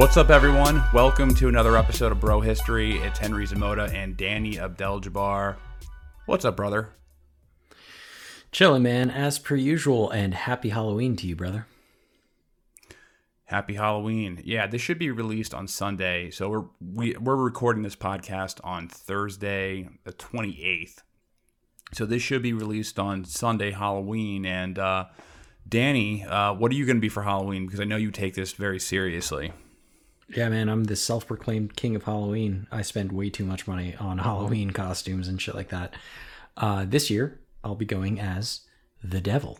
What's up, everyone? Welcome to another episode of Bro History. It's Henry Zamota and Danny Abdel Jabbar. What's up, brother? Chilling, man, as per usual, and happy Halloween to you, brother. Happy Halloween. Yeah, this should be released on Sunday. So we're we, we're recording this podcast on Thursday, the 28th. So this should be released on Sunday, Halloween. And uh, Danny, uh, what are you going to be for Halloween? Because I know you take this very seriously. Yeah, man, I'm the self proclaimed king of Halloween. I spend way too much money on Halloween costumes and shit like that. Uh, this year, I'll be going as the devil.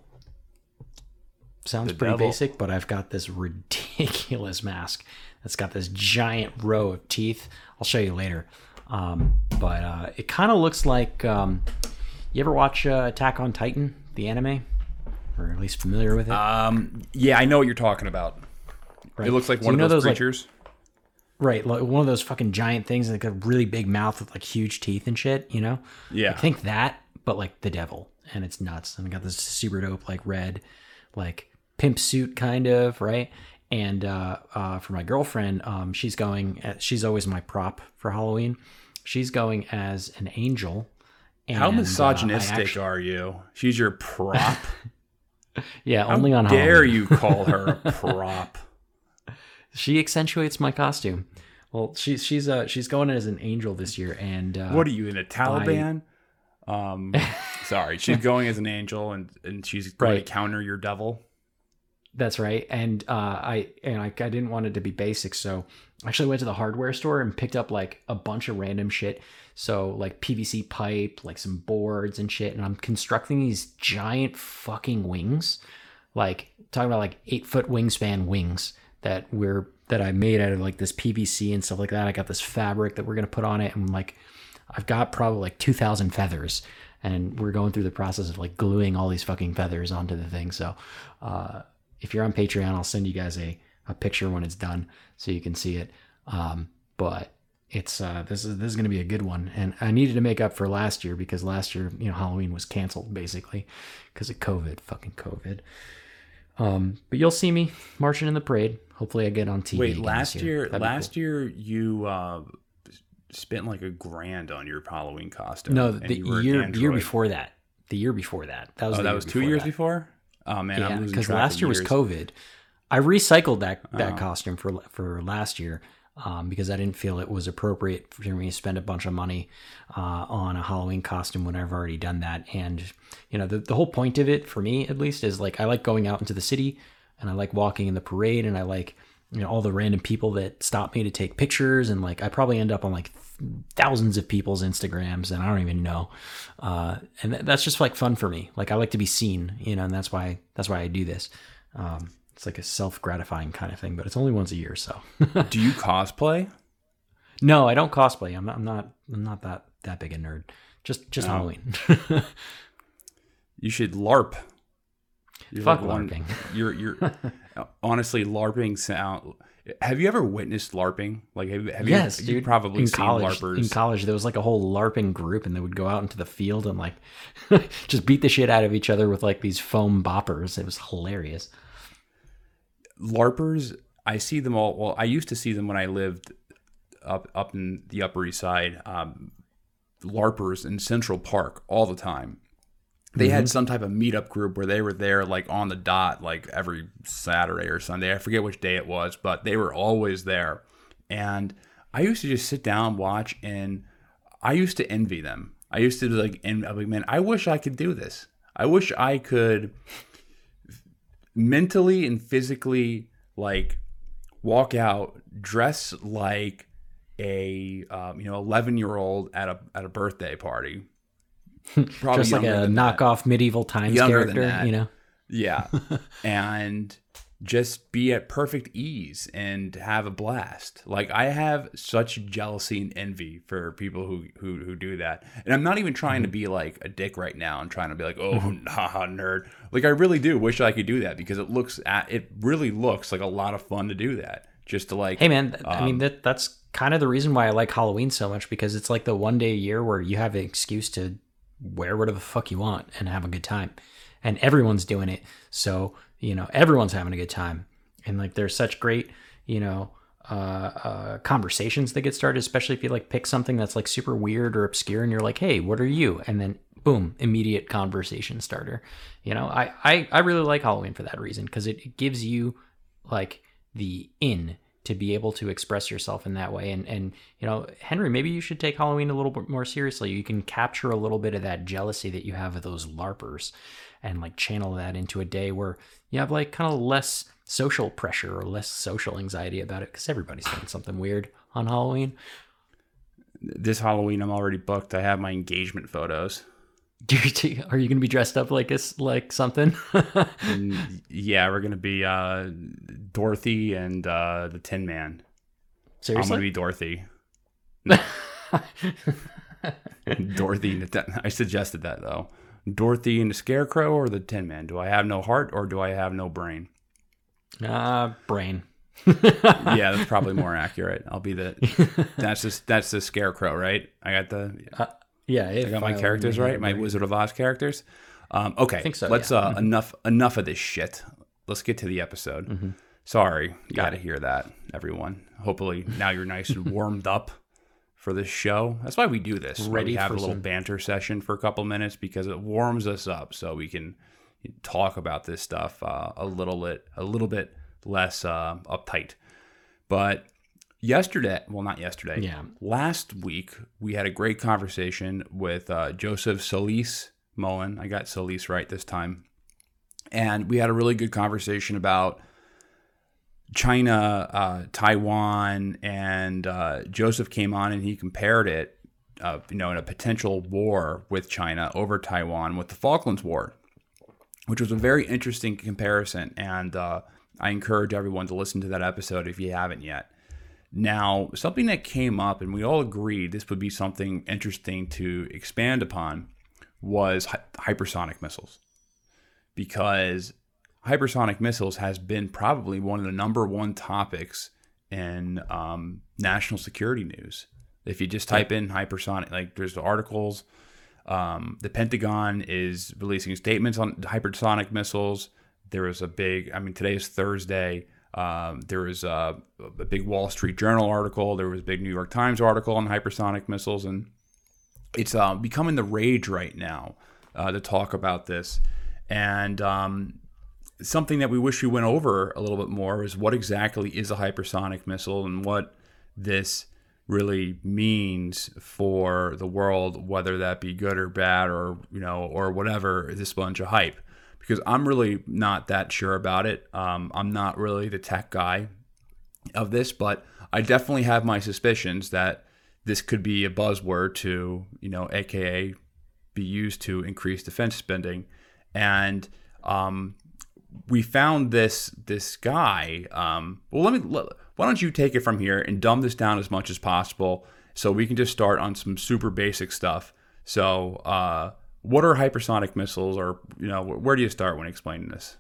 Sounds The pretty devil. basic, but I've got this ridiculous mask that's got this giant row of teeth. I'll show you later. Um, but uh, it kind of looks like um, you ever watch uh, Attack on Titan, the anime? Or at least familiar with it? Um, yeah, I know what you're talking about. Right. It looks like So one of those, like, creatures. Right, like one of those fucking giant things, like a really big mouth with like huge teeth and shit. You know? Yeah. I think that, but like the devil, and it's nuts. And I got this super dope, like red, like pimp suit kind of, right? And uh, uh, for my girlfriend, um, she's going. At, she's always my prop for Halloween. She's going as an angel. And, How uh, misogynistic are you? She's your prop. Yeah, How only on dare Halloween. you call her a prop? She accentuates my costume. Well, she's she's uh she's going as an angel this year, and uh, What are you in a Taliban? Um, sorry, she's going as an angel, and and she's going Right. to counter your devil. That's right. And uh, I and I, I didn't want it to be basic, so I actually went to the hardware store and picked up like a bunch of random shit. So like PVC pipe, like some boards and shit, and I'm constructing these giant fucking wings, like talking about like eight foot wingspan wings that we're that I made out of like this PVC and stuff like that. I got this fabric that we're gonna put on it, and like I've got probably like two thousand feathers, and we're going through the process of like gluing all these fucking feathers onto the thing. So. Uh, if you're on Patreon, I'll send you guys a, a picture when it's done so you can see it. Um, but it's uh, this is this is gonna be a good one, and I needed to make up for last year because last year you know Halloween was canceled basically because of COVID, fucking COVID. Um, but you'll see me marching in the parade. Hopefully, I get on TV. Wait, last year, That'd last cool. year you uh, spent like a grand on your Halloween costume. No, the an year year before that. The year before that. That was Oh, that was two years that. before. Oh man, Yeah, because last year was. COVID. I recycled that that Oh. costume for for last year um, because I didn't feel it was appropriate for me to spend a bunch of money uh, on a Halloween costume when I've already done that. And you know, the the whole point of it for me, at least, is like I like going out into the city and I like walking in the parade and I like you know all the random people that stop me to take pictures and like I probably end up on like thousands of people's Instagrams and I don't even know. Uh, and th- that's just like fun for me. Like I like to be seen, you know, and that's why that's why I do this. Um, it's like a self gratifying kind of thing, but it's only once a year, so. Do you cosplay? no, I don't cosplay. I'm not. I'm not. I'm not that that big a nerd. Just just No. Halloween. You should LARP. You're Fuck like LARPing. You're you're honestly LARPing sound. Have you ever witnessed LARPing? Like, have, have yes, you, dude. Probably in seen college, LARPers. In college, there was like a whole LARPing group, and they would go out into the field and like just beat the shit out of each other with like these foam boppers. It was hilarious. LARPers, I see them all. Well, I used to see them when I lived up up in the Upper East Side. Um, LARPers in Central Park all the time. They Mm-hmm. had some type of meetup group where they were there like on the dot, like every Saturday or Sunday. I forget which day it was, but they were always there. And I used to just sit down, watch, and I used to envy them. I used to like, and I'm like, man, I wish I could do this. I wish I could mentally and physically like walk out dress like a um, you know 11 year old at a at a birthday party Probably just like a knockoff medieval times Younger character, you know. yeah. And just be at perfect ease and have a blast. Like i have such jealousy and envy for people who who, who do that. And i'm not even trying to be like a dick right now and trying to be like oh nah nerd. Like i really do wish i could do that because it looks at it really looks like a lot of fun to do that. Just to like Hey man, th- I Um, mean that that's kind of the reason why I like Halloween so much because it's like the one day a year where you have an excuse to wear whatever the fuck you want and have a good time. And everyone's doing it. So, you know, everyone's having a good time. And like there's such great, you know, uh, uh, conversations that get started, especially if you like pick something that's like super weird or obscure and you're like, hey, what are you? And then boom, immediate conversation starter. You know, I, I, I really like Halloween for that reason because it, it gives you like the in to be able to express yourself in that way. And and you know henry maybe you should take halloween a little bit more seriously. You can capture a little bit of that jealousy that you have of those larpers and like channel that into a day where you have like kind of less social pressure or less social anxiety about it because everybody's doing something weird on halloween. This halloween i'm already booked. I have my engagement photos you- are you going to be dressed up like this like something yeah we're gonna be uh dorothy and uh the tin man Seriously? i'm gonna be dorothy Dorothy and the Tin- I suggested that though. Dorothy and the Scarecrow or the Tin Man? Do I have no heart or do I have no brain? uh brain yeah, that's probably more accurate. I'll be the that's the that's the Scarecrow, right? I got the yeah I got my characters right, my Wizard of Oz characters. Um, okay, think so, let's yeah. Mm-hmm. uh enough enough of this shit. Let's get to the episode. Sorry, you got to hear that, everyone. Hopefully now you're nice and warmed up for this show. That's why we do this. Ready we have a little some- banter session for a couple minutes because it warms us up, so we can talk about this stuff uh, a little bit a little bit less uh, uptight. But yesterday, well, not yesterday, Yeah. last week we had a great conversation with uh, Joseph Solis Mullen. I got Solis right this time, and we had a really good conversation about China, uh, Taiwan, and uh, Joseph came on and he compared it, uh, you know, in a potential war with China over Taiwan with the Falklands War, which was a very interesting comparison. And uh, I encourage everyone to listen to that episode if you haven't yet. Now, something that came up, and we all agreed this would be something interesting to expand upon, was hy- hypersonic missiles. Because hypersonic missiles has been probably one of the number one topics in um, national security news. If you just type in hypersonic, like there's articles. Um, the Pentagon is releasing statements on hypersonic missiles. There was a big, I mean, today is Thursday. Um, there was a, a big Wall Street Journal article. There was a big New York Times article on hypersonic missiles, and it's uh, becoming the rage right now uh, to talk about this. And um, something that we wish we went over a little bit more is what exactly is a hypersonic missile and what this really means for the world, whether that be good or bad or you know or whatever. This bunch of hype because I'm really not that sure about it. Um, I'm not really the tech guy of this, but I definitely have my suspicions that this could be a buzzword to, you know, AKA be used to increase defense spending. And um, we found this this guy. Um, well, let me. Let, why don't you take it from here and dumb this down as much as possible, so we can just start on some super basic stuff. So, uh, what are hypersonic missiles, or you know, where do you start when explaining this?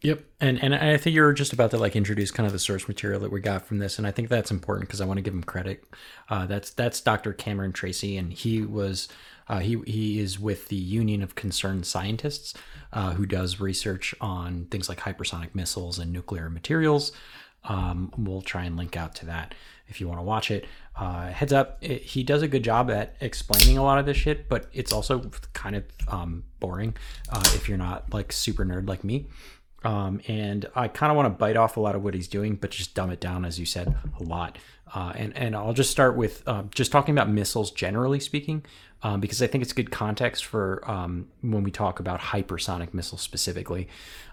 Yep, and and I think you're just about to like introduce kind of the source material that we got from this, and I think that's important because I want to give him credit. Uh, that's that's Dr. Cameron Tracy, and he was uh, he he is with the Union of Concerned Scientists, uh, who does research on things like hypersonic missiles and nuclear materials. Um, we'll try and link out to that if you want to watch it. Uh, heads up, it, he does a good job at explaining a lot of this shit, but it's also kind of um, boring uh, if you're not like super nerd like me. Um, and I kind of want to bite off a lot of what he's doing, but just dumb it down, as you said, a lot. Uh, and and I'll just start with uh, just talking about missiles generally speaking, um, because I think it's good context for um, when we talk about hypersonic missiles specifically.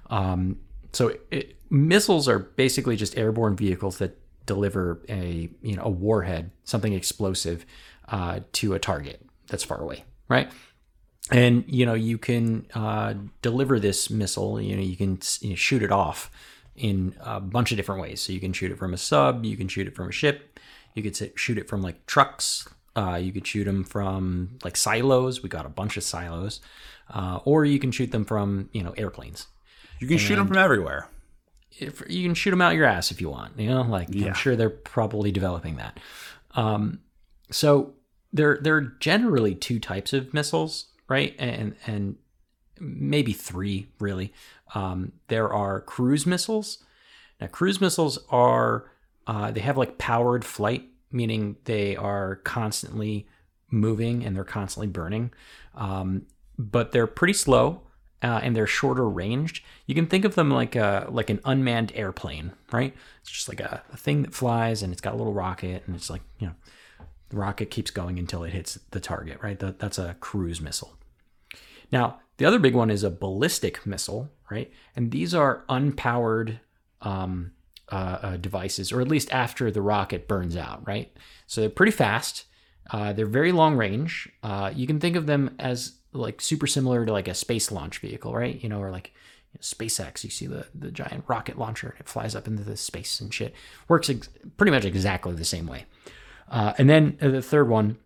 Um, so it, missiles are basically just airborne vehicles that deliver a you know a warhead, something explosive, uh, to a target that's far away, right? and you know you can uh, deliver this missile you know you can you know, shoot it off in a bunch of different ways. So you can shoot it from a sub you can shoot it from a ship you could shoot it from like trucks uh, you could shoot them from like silos. We got a bunch of silos. Uh, or you can shoot them from you know airplanes. You can and shoot them from everywhere if, you can shoot them out your ass if you want you know like yeah. i'm sure they're probably developing that um, so there there are generally two types of missiles right? And and maybe three really. Um, there are cruise missiles. Now, cruise missiles are uh, they have like powered flight, meaning they are constantly moving and they're constantly burning, um, but they're pretty slow. Uh, and they're shorter ranged. You can think of them like a like an unmanned airplane, right? It's just like a, a thing that flies and it's got a little rocket and it's like you know the rocket keeps going until it hits the target, right? That, that's a cruise missile. Now, the other big one is a ballistic missile, right? And these are unpowered um, uh, uh, devices, or at least after the rocket burns out, right? So they're pretty fast. Uh, they're very long range. Uh, you can think of them as like super similar to like a space launch vehicle, right? You know, or like you know, SpaceX. You see the the giant rocket launcher, and it flies up into the space and shit. Works ex- pretty much exactly the same way. Uh, and then uh, the third one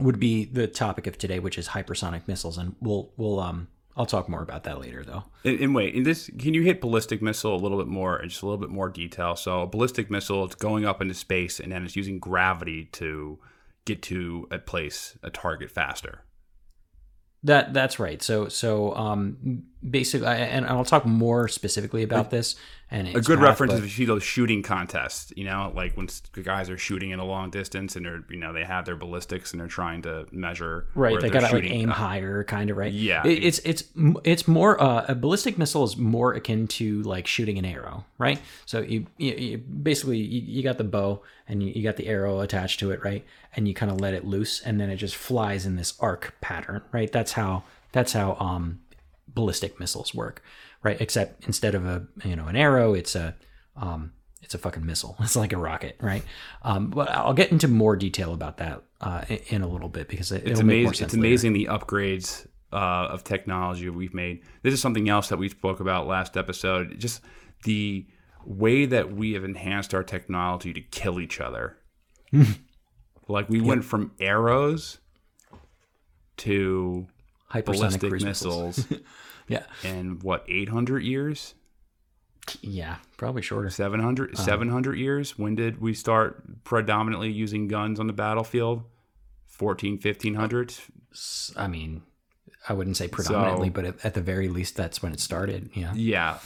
would be the topic of today, which is hypersonic missiles, and we'll we'll um I'll talk more about that later, though. And, and, wait, this, can you hit ballistic missile a little bit more, just a little bit more detail? So, a ballistic missile, it's going up into space, and then it's using gravity to get to a place, a target faster. That that's right. So so um basically, and I'll talk more specifically about this. And a good path, reference but... is you see those shooting contests. You know, like when the guys are shooting in a long distance and they're you know they have their ballistics and they're trying to measure. Right, they got to like aim higher, kind of right. Yeah, it, it's it's it's more uh, a ballistic missile is more akin to like shooting an arrow, right? So you, you, you basically you, you, got the bow and you, you got the arrow attached to it, right? And you kind of let it loose, and then it just flies in this arc pattern, right? That's how that's how um ballistic missiles work right? Except instead of a you know an arrow, it's a um, it's a fucking missile. It's like a rocket, right? Um, but I'll get into more detail about that uh, in a little bit because it, it's amazing. It's amazing the upgrades uh, of technology we've made. This is something else that we spoke about last episode. Just the way that we have enhanced our technology to kill each other. like we yep. went from arrows to ballistic missiles. Yeah. In what, 800 years? Yeah, probably shorter. 700, uh, 700 years? When did we start predominantly using guns on the battlefield? 14, 1500s? I mean, I wouldn't say predominantly, so, but at, at, the very least, that's when it started. Yeah. Yeah.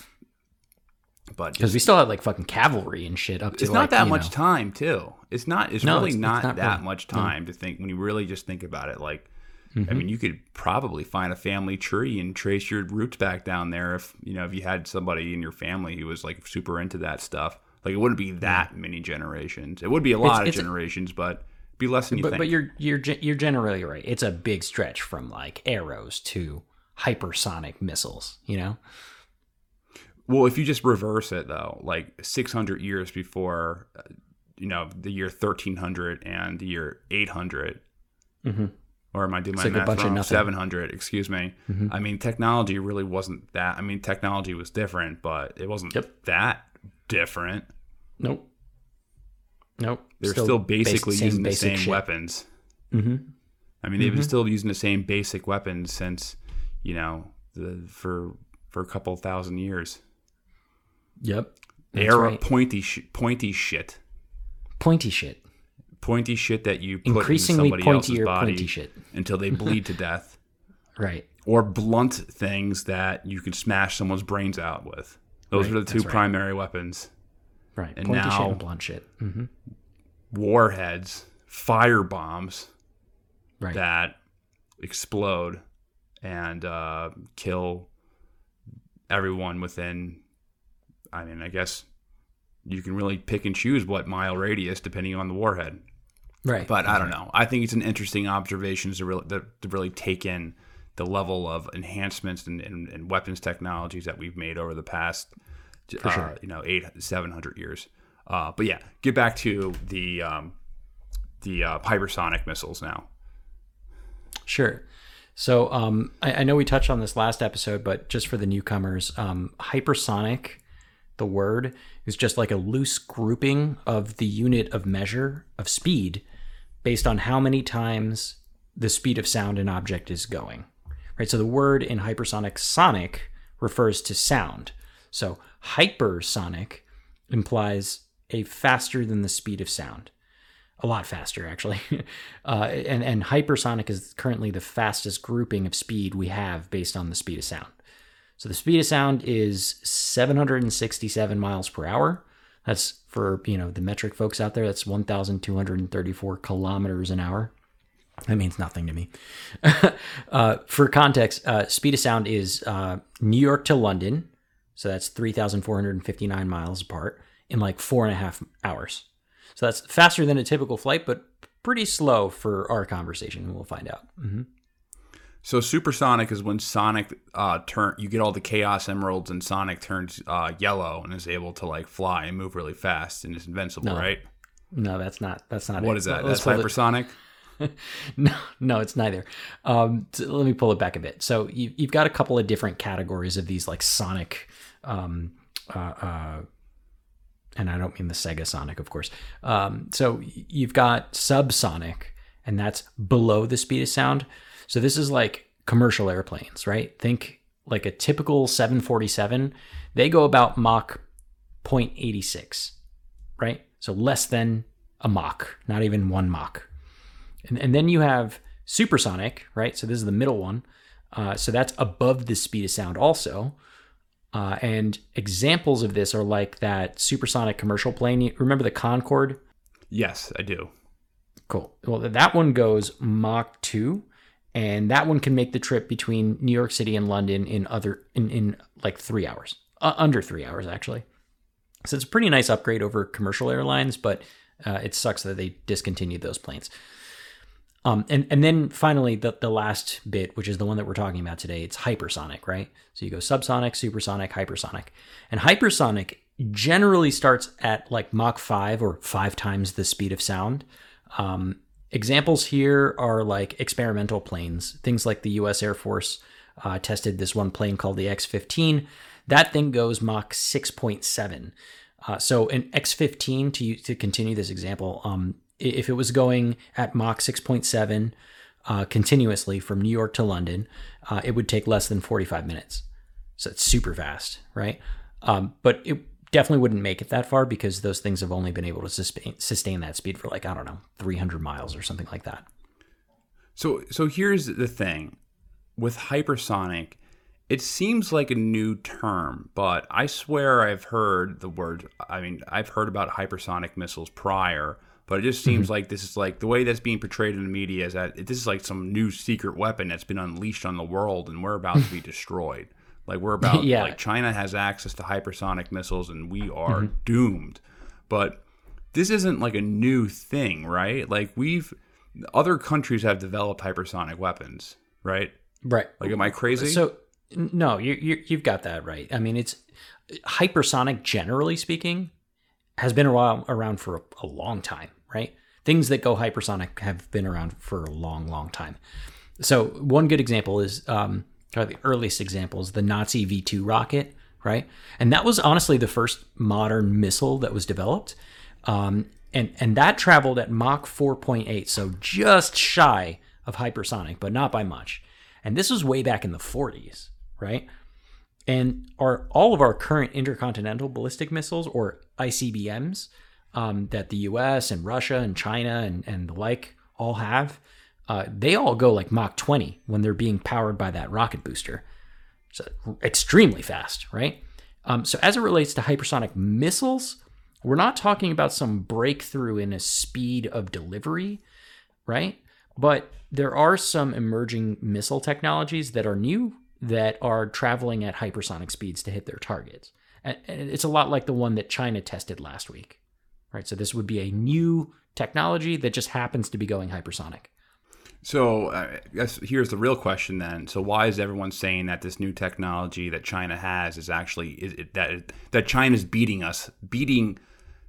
But because we still had like fucking cavalry and shit up to it's like, not that much know. time too. It's not. It's no, really it's, not, it's not, that really, much time no. to think when you really just think about it. Like Mm-hmm. I mean, you could probably find a family tree and trace your roots back down there if you know if you had somebody in your family who was like super into that stuff. Like it wouldn't be that many generations. It would be a lot it's, of generations, but be less than you but, think. But you're you're you're generally right. It's a big stretch from like arrows to hypersonic missiles. You know. Well, if you just reverse it though, like 600 years before, uh, you know, the year 1300 and the year 800. Mm-hmm or am I doing my like math wrong? Seven hundred, excuse me. Mm-hmm. I mean, technology really wasn't that. I mean, technology was different, but it wasn't yep. that different. Nope. Nope. They're still, still basically basic, using the same shit. weapons. Mm-hmm. I mean, they've been mm-hmm. still using the same basic weapons since, you know, the for for a couple thousand years. Yep. That's Air right. pointy sh- pointy shit. Pointy shit. Pointy shit that you put Increasingly in somebody else's pointier, body pointy shit. until they bleed to death. Right. Or blunt things that you can smash someone's brains out with. Those Right, are the two that's right. primary weapons. Right. And pointy shit now- and blunt shit. hmm Warheads, fire bombs Right. that explode and uh, kill everyone within. I mean, I guess you can really pick and choose what mile radius depending on the warhead. right. But I don't know. I think it's an interesting observation to really to, really take in the level of enhancements and, and, and weapons technologies that we've made over the past, uh, sure. you know, eight seven hundred years. Uh, but yeah, get back to the um, the uh, hypersonic missiles now. Sure. So um, I, I know we touched on this last episode, but just for the newcomers, um, hypersonic, the word, is just like a loose grouping of the unit of measure of speed based on how many times the speed of sound an object is going. Right. So the word in hypersonic sonic refers to sound. So hypersonic implies a faster than the speed of sound a lot faster actually uh, and, and hypersonic is currently the fastest grouping of speed we have based on the speed of sound so the speed of sound is 767 miles per hour. That's for you know the metric folks out there that's 1234 kilometers an hour. That means nothing to me. Uh, for context uh, speed of sound is uh, new york to london. So that's 3459 miles apart in like four and a half hours. So that's faster than a typical flight, but pretty slow for our conversation. We'll find out. hmm So supersonic is when Sonic uh, turn you get all the Chaos Emeralds and Sonic turns uh, yellow and is able to like fly and move really fast and is invincible, No. right? No, that's not. That's not. What it. is that? Let's That's it- hypersonic. No, no, it's neither. Um, t- let me pull it back a bit. So you, you've got a couple of different categories of these like Sonic, um, uh, uh, and I don't mean the Sega Sonic, of course. Um, so you've got subsonic, and that's below the speed of sound. So this is like commercial airplanes, right? Think like a typical 747. They go about Mach 0.86, right? So less than a Mach, not even one Mach. And, and then you have supersonic, right? So this is the middle one. Uh, so that's above the speed of sound also. Uh, and examples of this are like that supersonic commercial plane. You remember the Concorde? Yes, I do. Cool. Well, that one goes Mach 2, and that one can make the trip between New York City and London in other in, in like three hours, uh, under three hours actually. So it's a pretty nice upgrade over commercial airlines, but uh, it sucks that they discontinued those planes. Um, and and then finally the the last bit, which is the one that we're talking about today, it's hypersonic, right? So you go subsonic, supersonic, hypersonic, and hypersonic generally starts at like Mach five or five times the speed of sound. Um, examples here are like experimental planes, things like the U.S. Air Force uh, tested this one plane called the X-15. That thing goes Mach 6.7. Uh, so an X-15 to to continue this example, um, if it was going at Mach 6.7 uh, continuously from New York to London, uh, it would take less than 45 minutes. So it's super fast, right? Um, but it definitely wouldn't make it that far because those things have only been able to sustain, sustain that speed for like I don't know 300 miles or something like that. So so here's the thing with hypersonic it seems like a new term, but I swear I've heard the word I mean I've heard about hypersonic missiles prior, but it just seems mm-hmm. like this is like the way that's being portrayed in the media is that this is like some new secret weapon that's been unleashed on the world and we're about to be destroyed. Like we're about Yeah. like China has access to hypersonic missiles and we are doomed. But this isn't like a new thing, right? Like we've other countries have developed hypersonic weapons, right? Right. Like, am I crazy? So no, you, you you've got that right. I mean, it's hypersonic. Generally speaking, has been around for a, a long time, right? Things that go hypersonic have been around for a long, long time. So one good example is, um, or the earliest examples, the Nazi V two rocket, right? And that was honestly the first modern missile that was developed. Um, and and that traveled at Mach 4.8, so just shy of hypersonic, but not by much. And this was way back in the 40s, right? And are all of our current intercontinental ballistic missiles, or ICBMs, um, that the US and Russia and China and, and the like all have, uh, they all go like Mach 20 when they're being powered by that rocket booster. So extremely fast, right? Um, so as it relates to hypersonic missiles, we're not talking about some breakthrough in a speed of delivery, right? But there are some emerging missile technologies that are new that are traveling at hypersonic speeds to hit their targets. And it's a lot like the one that China tested last week, right? So this would be a new technology that just happens to be going hypersonic. So uh, I guess here's the real question then. So why is everyone saying that this new technology that China has is actually is it, that that China's beating us, beating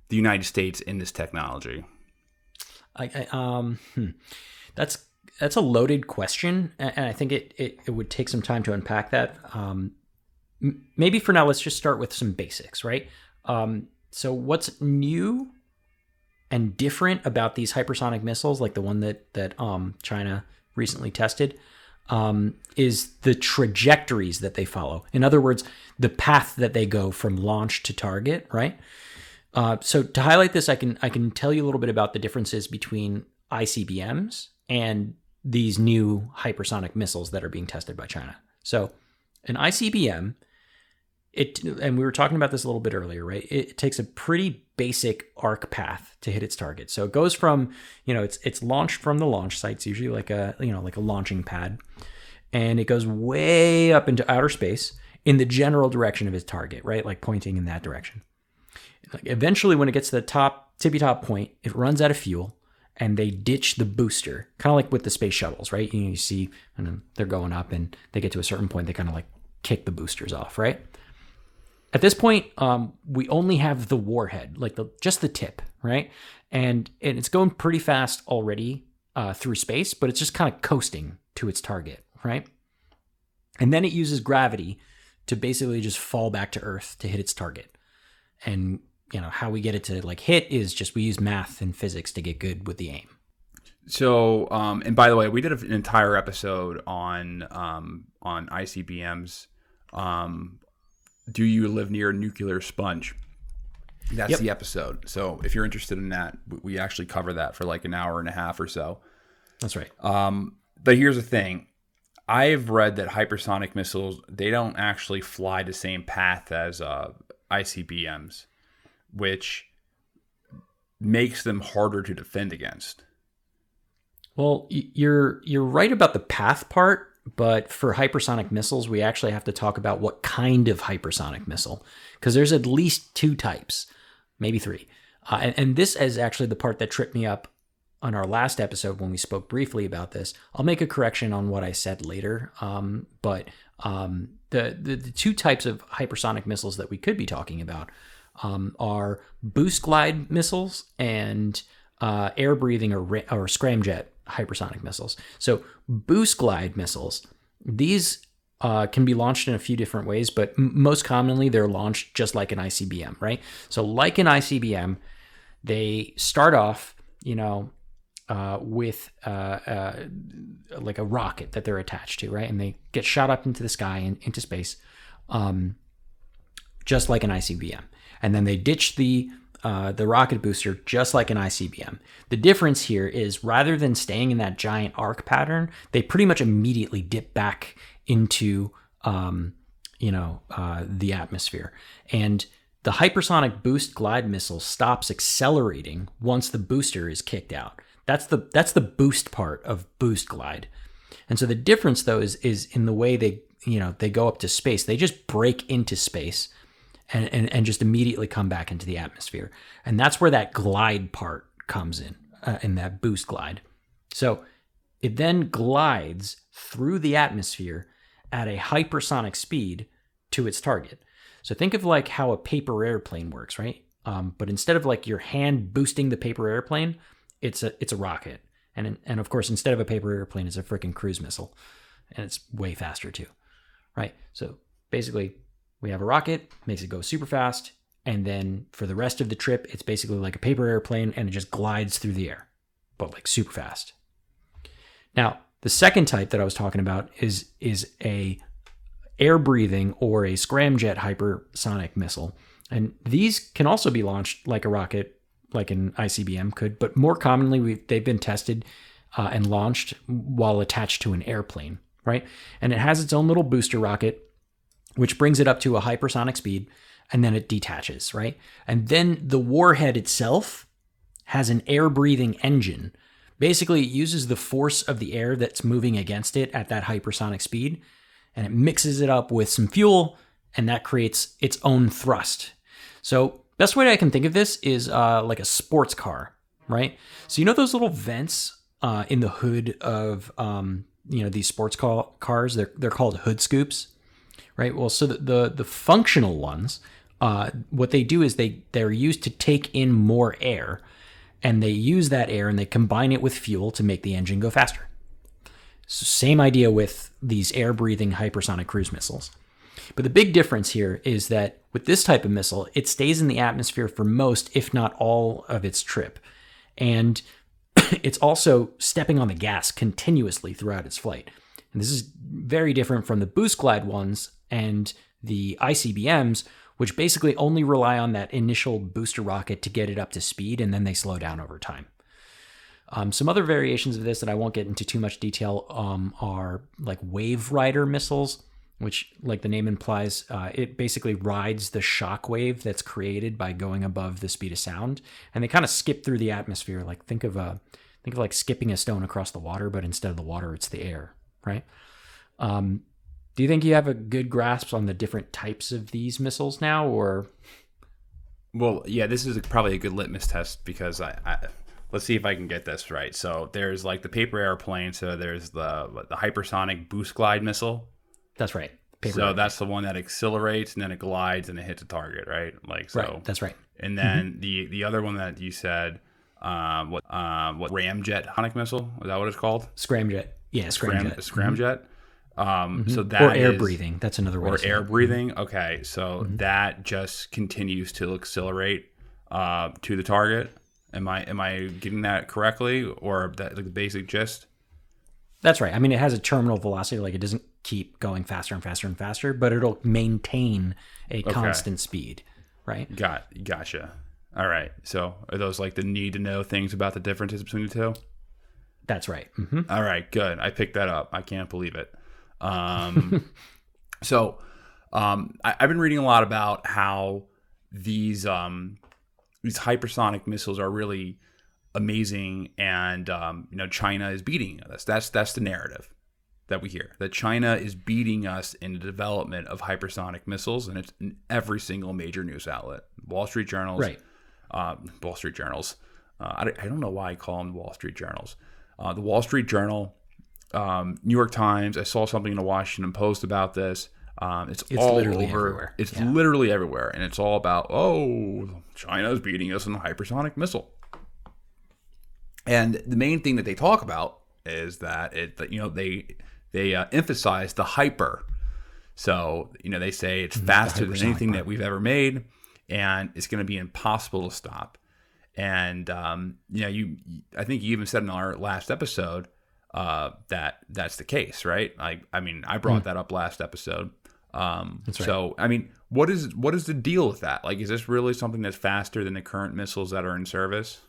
the United States in this technology? I, I um, hmm. that's that's a loaded question, and I think it, it, it would take some time to unpack that. Um, maybe for now, let's just start with some basics, right? Um, so, what's new and different about these hypersonic missiles, like the one that that um, China recently tested, um, is the trajectories that they follow. In other words, the path that they go from launch to target, right? Uh, so to highlight this, I can I can tell you a little bit about the differences between ICBMs and these new hypersonic missiles that are being tested by China. So, an ICBM, it and we were talking about this a little bit earlier, right? It, takes a pretty basic arc path to hit its target. So it goes from, you know, it's it's launched from the launch site. It's usually like a you know like a launching pad, and it goes way up into outer space in the general direction of its target, right? Like pointing in that direction. Like eventually, when it gets to the top tippy top point, it runs out of fuel and they ditch the booster, kind of like with the space shuttles, right? You, know, you see, and they're going up, and they get to a certain point, they kind of like kick the boosters off, right? At this point, um, we only have the warhead, like the just the tip, right? And and it's going pretty fast already uh, through space, but it's just kind of coasting to its target, right? And then it uses gravity to basically just fall back to Earth to hit its target. And you know how we get it to like hit is just we use math and physics to get good with the aim so um, and by the way we did an entire episode on um, on icbms um, do you live near a nuclear sponge? That's yep. the episode. So if you're interested in that we actually cover that for like an hour and a half or so. That's right. Um, but here's the thing. I've read that hypersonic missiles they don't actually fly the same path as uh, icbms which makes them harder to defend against. Well, you're you're right about the path part, but for hypersonic missiles, we actually have to talk about what kind of hypersonic missile, because there's at least two types, maybe three. Uh, and, and this is actually the part that tripped me up on our last episode when we spoke briefly about this. I'll make a correction on what I said later, um, but um, the, the the two types of hypersonic missiles that we could be talking about um, are boost glide missiles and uh, air breathing or, or scramjet hypersonic missiles. So, boost glide missiles, these uh, can be launched in a few different ways, but m- most commonly they're launched just like an ICBM, right? So, like an ICBM, they start off, you know, uh, with uh, uh, like a rocket that they're attached to, right? And they get shot up into the sky and into space, um, just like an ICBM and then they ditch the uh, the rocket booster just like an ICBM. The difference here is rather than staying in that giant arc pattern, they pretty much immediately dip back into um, you know uh, the atmosphere and the hypersonic boost glide missile stops accelerating once the booster is kicked out. That's the that's the boost part of boost glide. And so the difference though is is in the way they you know they go up to space. They just break into space and, and, and just immediately come back into the atmosphere. And that's where that glide part comes in, uh, in that boost glide. So it then glides through the atmosphere at a hypersonic speed to its target. So think of like how a paper airplane works, right? Um, but instead of like your hand boosting the paper airplane, it's a it's a rocket, and and of course instead of a paper airplane, it's a freaking cruise missile, and it's way faster too, right? So basically, we have a rocket, makes it go super fast, and then for the rest of the trip, it's basically like a paper airplane and it just glides through the air, but like super fast. Now, the second type that I was talking about is is a air breathing or a scramjet hypersonic missile. And these can also be launched like a rocket, like an ICBM could, but more commonly, they've been tested uh, and launched while attached to an airplane, right? And it has its own little booster rocket, which brings it up to a hypersonic speed, and then it detaches, right? And then the warhead itself has an air breathing engine. Basically, it uses the force of the air that's moving against it at that hypersonic speed, and it mixes it up with some fuel, and that creates its own thrust. So, best way I can think of this is uh, like a sports car, right? So, you know those little vents uh, in the hood of um, you know these sports car- cars? They're they're called hood scoops, right? Well, so the the, the functional ones, uh, what they do is they they're used to take in more air, and they use that air and they combine it with fuel to make the engine go faster. So same idea with these air breathing hypersonic cruise missiles. But the big difference here is that with this type of missile, it stays in the atmosphere for most, if not all, of its trip. And it's also stepping on the gas continuously throughout its flight. And this is very different from the boost glide ones and the ICBMs, which basically only rely on that initial booster rocket to get it up to speed and then they slow down over time. Um, some other variations of this that I won't get into too much detail um, are like Wave Rider missiles, which, like the name implies, uh, it basically rides the shock wave that's created by going above the speed of sound, and they kind of skip through the atmosphere. Like think of a think of like skipping a stone across the water, but instead of the water, it's the air, right? Um, do you think you have a good grasp on the different types of these missiles now, or? Well, yeah, this is probably a good litmus test because I, I let's see if I can get this right. So there's like the paper airplane. So there's the the hypersonic boost glide missile. That's right. Paper so airplane. that's the one that accelerates and then it glides and it hits a target, right? Like so. Right. That's right. And then mm-hmm. the the other one that you said, um, what um, what ramjet hypersonic missile is that what it's called? Scramjet. Yeah, scramjet. Scram, scramjet. Mm-hmm. Um, mm-hmm. So that or air is, breathing. That's another way. Or air breathing. Okay, so mm-hmm. that just continues to accelerate uh, to the target. Am I am I getting that correctly, or that like the basic gist? That's right. I mean, it has a terminal velocity. Like it doesn't keep going faster and faster and faster, but it'll maintain a okay. constant speed. Right. Got gotcha. All right. So are those like the need to know things about the differences between the two? That's right. Mm-hmm. All right. Good. I picked that up. I can't believe it. Um, so um, I, have been reading a lot about how these um, these hypersonic missiles are really amazing, and um, you know China is beating us. That's that's the narrative that we hear that China is beating us in the development of hypersonic missiles, and it's in every single major news outlet, Wall Street journals, right? Uh, Wall Street journals. Uh, I, I, don't know why I call them Wall Street journals. Uh, the Wall Street Journal, um, New York Times. I saw something in the Washington Post about this. Um, it's, it's, all over. Everywhere. It's yeah. literally everywhere, and it's all about oh, China's beating us in the hypersonic missile. And the main thing that they talk about is that it, that, you know, they they uh, emphasize the hyper. So you know, they say it's mm-hmm. faster than anything part. that we've ever made, and it's going to be impossible to stop. And um, you know, you I think you even said in our last episode uh, that that's the case, right? I I mean, I brought mm. that up last episode. Um, right. So, I mean, what is what is the deal with that? Like, is this really something that's faster than the current missiles that are in service?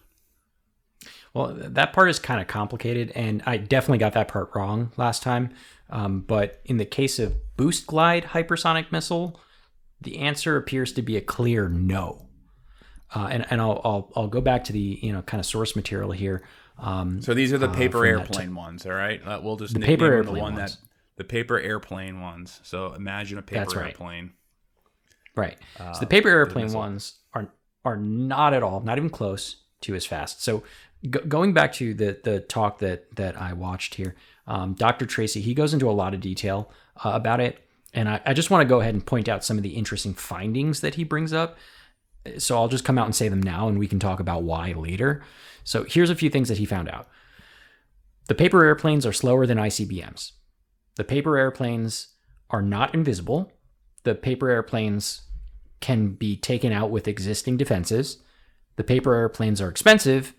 Well, that part is kind of complicated, and I definitely got that part wrong last time. Um, but in the case of Boost Glide hypersonic missile, the answer appears to be a clear no. Uh, and and I'll, I'll I'll go back to the you know kind of source material here. Um, so these are the uh, paper uh, airplane ones, all right? Uh, we'll just the paper airplane the one ones. that the paper airplane ones. So imagine a paper right. airplane. Right. Uh, so the paper airplane ones are are not at all, not even close to as fast. So go, going back to the the talk that that I watched here, um, Dr. Tracy he goes into a lot of detail uh, about it, and I, I just want to go ahead and point out some of the interesting findings that he brings up. So I'll just come out and say them now, and we can talk about why later. So here's a few things that he found out. The paper airplanes are slower than ICBMs. The paper airplanes are not invisible. The paper airplanes can be taken out with existing defenses. The paper airplanes are expensive,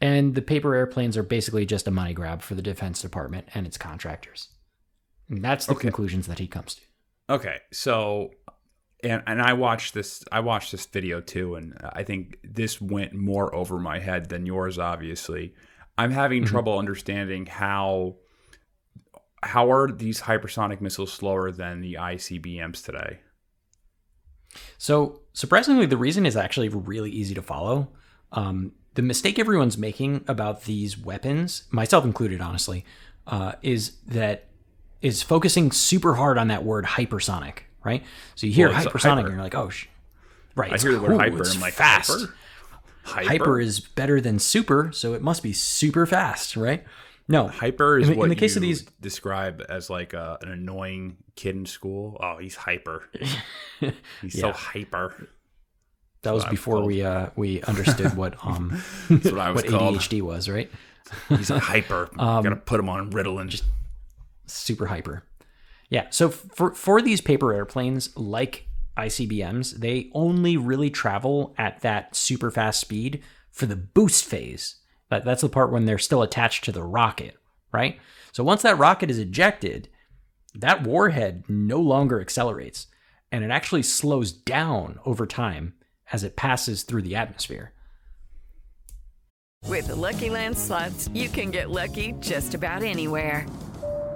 and the paper airplanes are basically just a money grab for the Defense Department and its contractors. And that's the okay. conclusions that he comes to. Okay, so and and I watched this I watched this video too and I think this went more over my head than yours obviously. I'm having Mm-hmm. trouble understanding how how are these hypersonic missiles slower than the ICBMs today? So, surprisingly, the reason is actually really easy to follow. Um, the mistake everyone's making about these weapons, myself included, honestly, uh, is that is focusing super hard on that word hypersonic, right? So you hear Well, hypersonic hyper. and you're like, oh, sh-. right. I hear the word cool, hyper it's and I'm like fast. hyper? Hyper, Hyper is better than super, so it must be super fast, right? No, Hyper is in the- in the case you of these- describe as like a, an annoying kid in school. Oh, he's hyper. He's so hyper. that was what before we uh, we understood what um what I was what called. ADHD was, right? He's hyper. Um, Gotta put him on Ritalin. Just super hyper. Yeah. So for for these paper airplanes like ICBMs, they only really travel at that super fast speed for the boost phase. That, that's the part when they're still attached to the rocket, right? So once that rocket is ejected, that warhead no longer accelerates and it actually slows down over time as it passes through the atmosphere. With the Lucky Land slots, you can get lucky just about anywhere.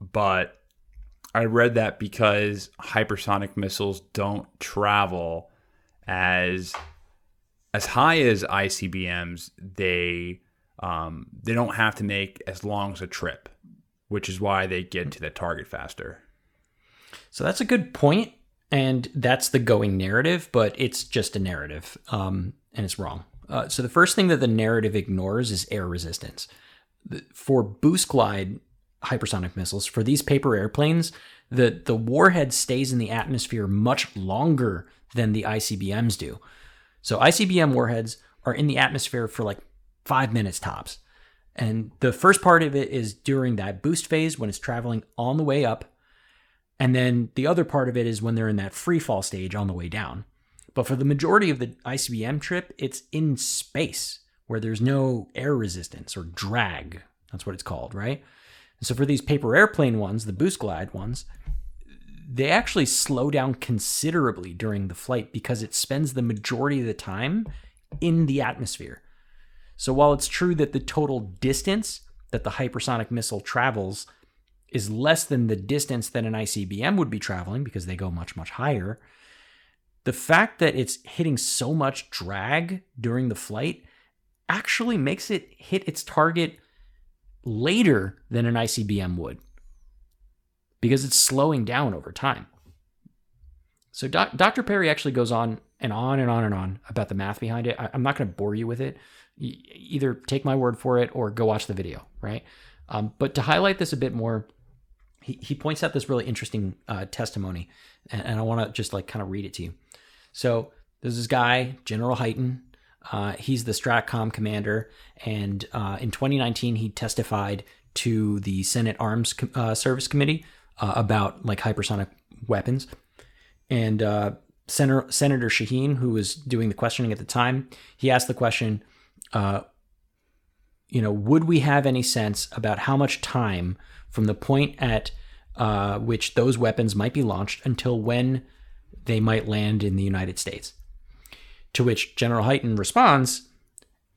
But I read that because hypersonic missiles don't travel as as high as ICBMs, they um, they don't have to make as long as a trip, which is why they get to the target faster. So that's a good point, and that's the going narrative, but it's just a narrative, um, and it's wrong. Uh, so the first thing that the narrative ignores is air resistance. For boost glide hypersonic missiles, for these paper airplanes, the the warhead stays in the atmosphere much longer than the ICBMs do. So ICBM warheads are in the atmosphere for like five minutes tops. And the first part of it is during that boost phase when it's traveling on the way up. And then the other part of it is when they're in that free fall stage on the way down. But for the majority of the ICBM trip, it's in space where there's no air resistance or drag. That's what it's called, right? And so for these paper airplane ones, the boost glide ones, they actually slow down considerably during the flight because it spends the majority of the time in the atmosphere. So while it's true that the total distance that the hypersonic missile travels is less than the distance that an ICBM would be traveling because they go much, much higher, the fact that it's hitting so much drag during the flight actually makes it hit its target later than an ICBM would because it's slowing down over time. So doc- Dr. Perry actually goes on and on and on and on about the math behind it. I- I'm not going to bore you with it. Either take my word for it or go watch the video, right? Um, but to highlight this a bit more, he, he points out this really interesting uh, testimony, and, and I want to just like kind of read it to you. So there's this guy, General Hyten. Uh, he's the Stratcom commander, and uh, in 2019 he testified to the Senate Arms uh, Service Committee uh, about like hypersonic weapons. And uh, Senator Senator Shaheen, who was doing the questioning at the time, he asked the question, uh, you know, would we have any sense about how much time from the point at which those weapons might be launched until when they might land in the United States? To which General Hyten responds,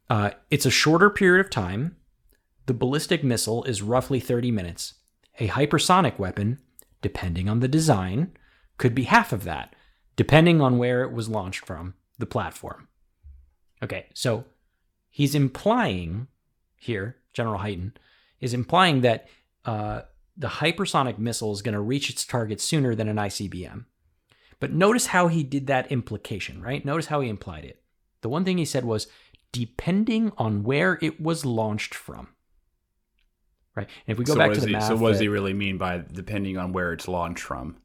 uh, it's a shorter period of time. The ballistic missile is roughly 30 minutes. A hypersonic weapon depending on the design, could be half of that, depending on where it was launched from, the platform. Okay, so he's implying here, General Hyten, is implying that uh, the hypersonic missile is going to reach its target sooner than an ICBM. But notice how he did that implication, right? Notice how he implied it. The one thing he said was, depending on where it was launched from. Right. And if we go so back to the he, math, so what does he really mean by depending on where it's launched from?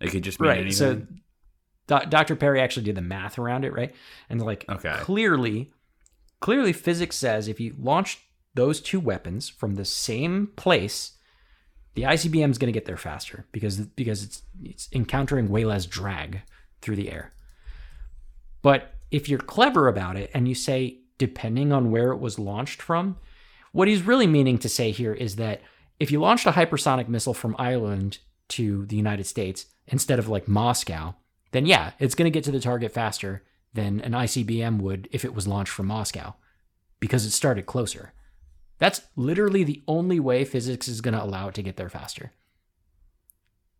It could just mean right. anything. So Do- Dr. Perry actually did the math around it, right? And like Okay. clearly, clearly physics says if you launch those two weapons from the same place, the ICBM is going to get there faster because because it's it's encountering way less drag through the air. But if you're clever about it and you say depending on where it was launched from, what he's really meaning to say here is that if you launched a hypersonic missile from Ireland to the United States instead of like Moscow, then yeah, it's going to get to the target faster than an ICBM would if it was launched from Moscow because it started closer. That's literally the only way physics is going to allow it to get there faster.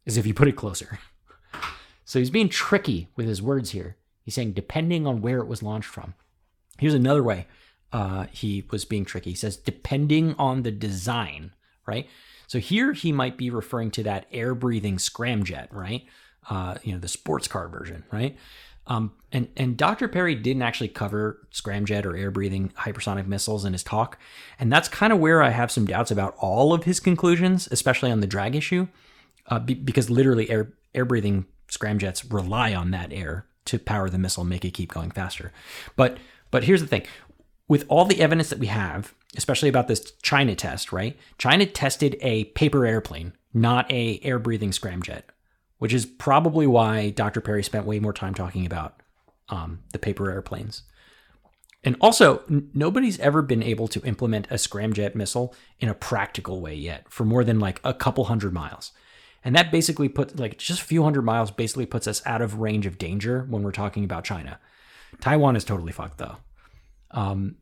Is if you put it closer. So he's being tricky with his words here. He's saying depending on where it was launched from. Here's another way uh, he was being tricky. He says depending on the design, right? So here he might be referring to that air breathing scramjet, right? Uh, you know, the sports car version, right? Um, and and Dr. Perry didn't actually cover scramjet or air breathing hypersonic missiles in his talk, and that's kind of where I have some doubts about all of his conclusions, especially on the drag issue, uh, be, because literally air air breathing scramjets rely on that air to power the missile and make it keep going faster. But but here's the thing, with all the evidence that we have, especially about this China test, right? China tested a paper airplane, not a air breathing scramjet which is probably why Dr. Perry spent way more time talking about um, the paper airplanes. And also, n- nobody's ever been able to implement a scramjet missile in a practical way yet for more than like a couple hundred miles. And that basically puts, like, just a few hundred miles basically puts us out of range of danger when we're talking about China. Taiwan is totally fucked, though. Um,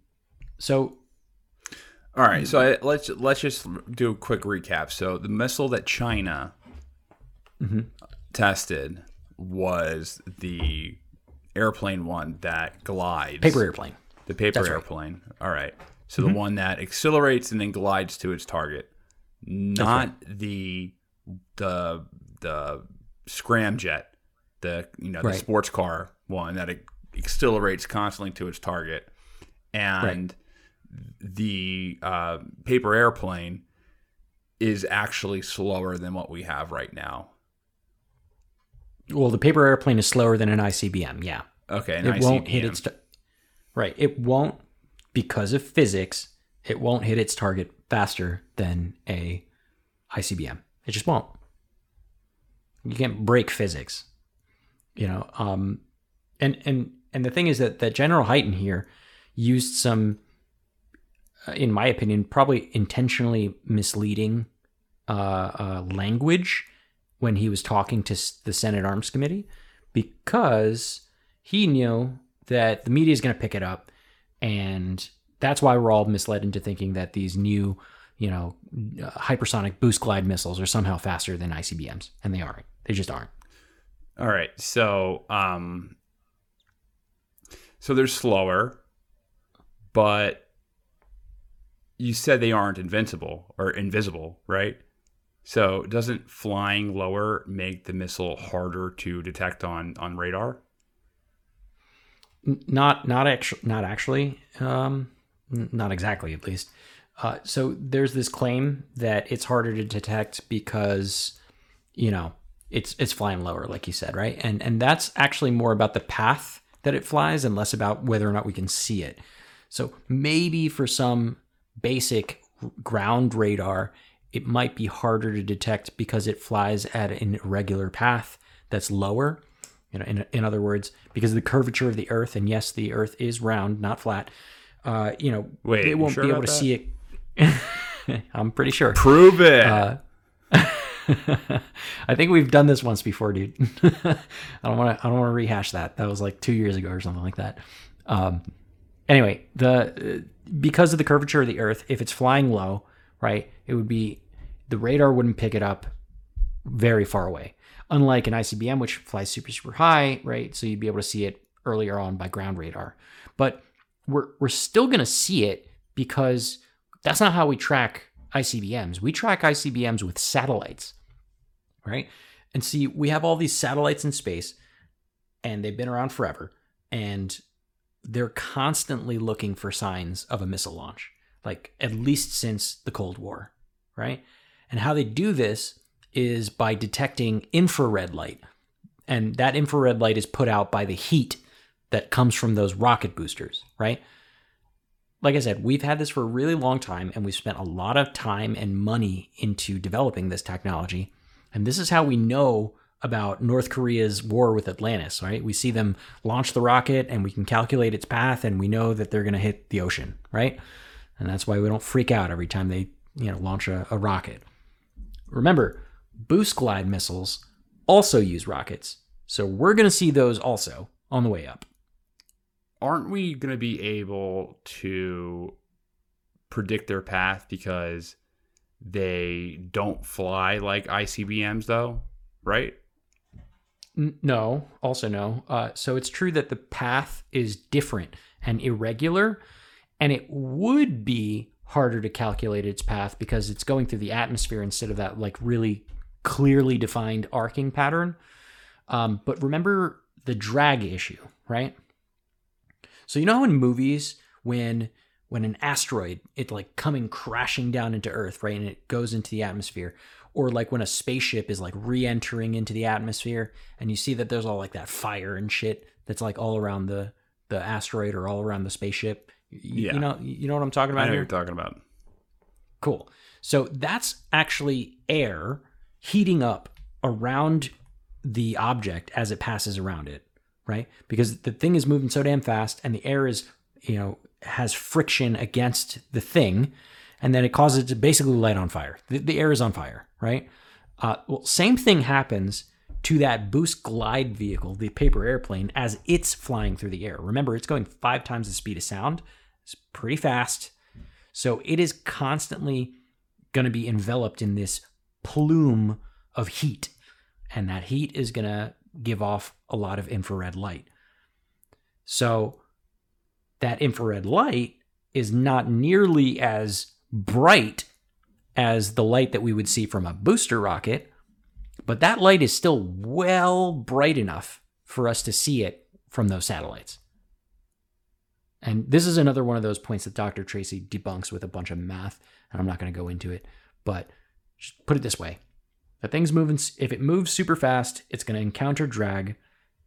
so, All right, so I, let's let's just do a quick recap. So the missile that China tested was the airplane one that glides. paper airplane. The paper That's right. Mm-hmm. airplane. All right. So the one that accelerates and then glides to its target, not the the the scramjet, the you know the Right. sports car one that it accelerates constantly to its target, and the uh, paper airplane is actually slower than what we have right now. Well, the paper airplane is slower than an ICBM, yeah. Okay, it won't hit its tar- right it won't because of physics it won't hit its target faster than a icbm it just won't. You can't break physics you know um and and and the thing is that that general Hyten here used some uh, in my opinion probably intentionally misleading uh, uh language when he was talking to the senate arms committee because he knew that the media is going to pick it up and that's why we're all misled into thinking that these new you know hypersonic boost glide missiles are somehow faster than icbms and they aren't they just aren't All right. So, um, so they're slower, but you said they aren't invincible or invisible, right? So, doesn't flying lower make the missile harder to detect on on radar? Not not actually not actually um not exactly at least. Uh, so there's this claim that it's harder to detect because you know it's it's flying lower like you said right? And and that's actually more about the path that it flies and less about whether or not we can see it. So maybe for some basic ground radar it might be harder to detect because it flies at an irregular path that's lower you know, in, in other words, because of the curvature of the Earth, and yes, the Earth is round, not flat. Uh, you know, Wait, they won't sure be able to that? see it. I'm pretty sure. Prove it. Uh, I think we've done this once before, dude. I don't want to. I don't want to rehash that. That was like two years ago or something like that. Um, anyway, the uh, because of the curvature of the Earth, if it's flying low, right, it would be the radar wouldn't pick it up very far away. Unlike an ICBM, which flies super, super high, right? So you'd be able to see it earlier on by ground radar. But we're, we're still going to see it because that's not how we track ICBMs. We track ICBMs with satellites, right? And see, we have all these satellites in space, and they've been around forever, and they're constantly looking for signs of a missile launch, like at least since the Cold War, right? And how they do this is by detecting infrared light. And that infrared light is put out by the heat that comes from those rocket boosters, right? Like I said, we've had this for a really long time and we've spent a lot of time and money into developing this technology. And this is how we know about North Korea's war with Atlantis, right? We see them launch the rocket and we can calculate its path and we know that they're going to hit the ocean, right? And that's why we don't freak out every time they, you know, launch a, a rocket. Remember, boost glide missiles also use rockets. So we're going to see those also on the way up. Aren't we going to be able to predict their path because they don't fly like ICBMs, though? Right? No, also no. Uh, so it's true that the path is different and irregular, and it would be harder to calculate its path because it's going through the atmosphere instead of that like really clearly defined arcing pattern. Um, but remember the drag issue, right? So you know how in movies when when an asteroid it like coming crashing down into Earth, right, and it goes into the atmosphere, or like when a spaceship is like re-entering into the atmosphere, and you see that there's all like that fire and shit that's like all around the the asteroid or all around the spaceship. Yeah. you know you know what I'm talking I about know what here. you're talking about. Cool. So that's actually air heating up around the object as it passes around it, right? Because the thing is moving so damn fast and the air is, you know, has friction against the thing and then it causes it to basically light on fire. The, the air is on fire, right? Uh, well, same thing happens to that boost glide vehicle, the paper airplane, as it's flying through the air. Remember, it's going five times the speed of sound. It's pretty fast. So it is constantly going to be enveloped in this plume of heat. And that heat is going to give off a lot of infrared light. So that infrared light is not nearly as bright as the light that we would see from a booster rocket, but that light is still well bright enough for us to see it from those satellites. And this is another one of those points that Dr. Tracy debunks with a bunch of math, and I'm not going to go into it, but just put it this way. The thing's moving, if it moves super fast, it's going to encounter drag,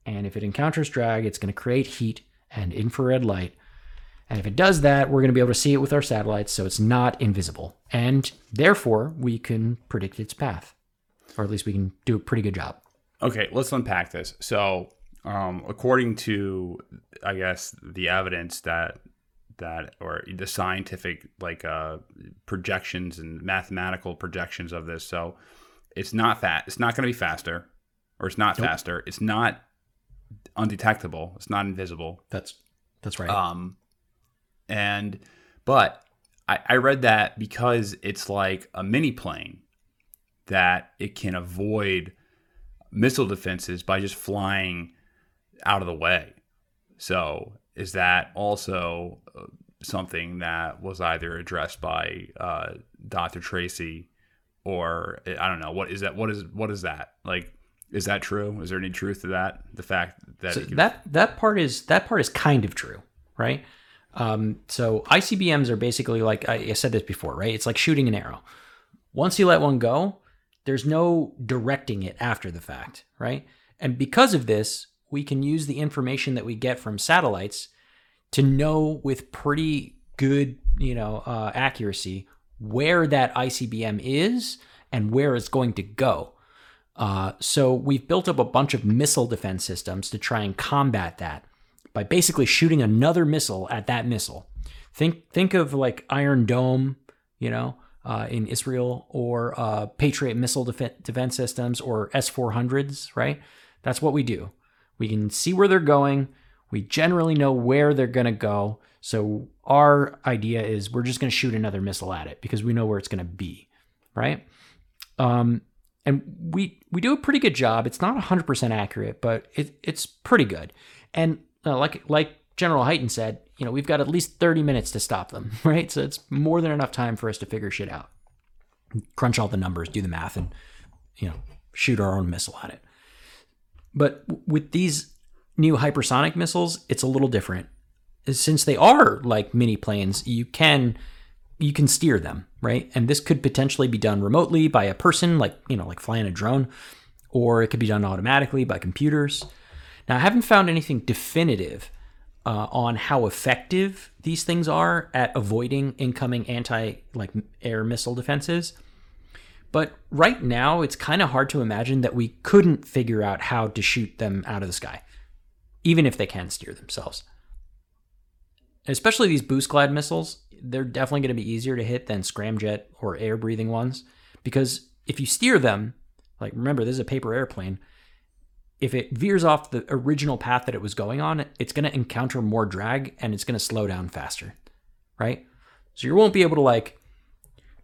and if it encounters drag, it's going to create heat and infrared light. And if it does that, we're going to be able to see it with our satellites, so it's not invisible. And therefore, we can predict its path, or at least we can do a pretty good job. Okay, let's unpack this. So, um, according to, I guess, the evidence that that or the scientific like uh, projections and mathematical projections of this, so it's not fat. It's not going to be faster, or it's not Nope. faster. It's not undetectable. It's not invisible. That's that's right. Um, and but I, I read that because it's like a mini plane that it can avoid missile defenses by just flying out of the way. So is that also uh, something that was either addressed by uh, Dr. Tracy or I don't know what is that? What is what is that like? Is that true? Is there any truth to that? The fact that so that that part is that part is kind of true, right? Um, so ICBMs are basically like I, I said this before, right? It's like shooting an arrow. Once you let one go, there's no directing it after the fact, right? And because of this, we can use the information that we get from satellites to know with pretty good, you know, uh, accuracy where that ICBM is and where it's going to go. Uh, so we've built up a bunch of missile defense systems to try and combat that by basically shooting another missile at that missile. Think think of like Iron Dome, you know, uh, in Israel, or uh, Patriot missile def- defense systems, or S four hundreds. Right? That's what we do. We can see where they're going. We generally know where they're going to go. So our idea is we're just going to shoot another missile at it because we know where it's going to be, right? Um, and we we do a pretty good job. It's not 100% accurate, but it, it's pretty good. And uh, like like General Hyten said, you know, we've got at least 30 minutes to stop them, right? So it's more than enough time for us to figure shit out. Crunch all the numbers, do the math, and you know, shoot our own missile at it. But with these new hypersonic missiles, it's a little different. Since they are like mini planes, you can you can steer them, right? And this could potentially be done remotely by a person, like you know, like flying a drone, or it could be done automatically by computers. Now, I haven't found anything definitive uh, on how effective these things are at avoiding incoming anti like air missile defenses. But right now, it's kind of hard to imagine that we couldn't figure out how to shoot them out of the sky, even if they can steer themselves. Especially these boost glide missiles, they're definitely going to be easier to hit than scramjet or air breathing ones because if you steer them, like remember, this is a paper airplane, if it veers off the original path that it was going on, it's going to encounter more drag and it's going to slow down faster, right? So you won't be able to like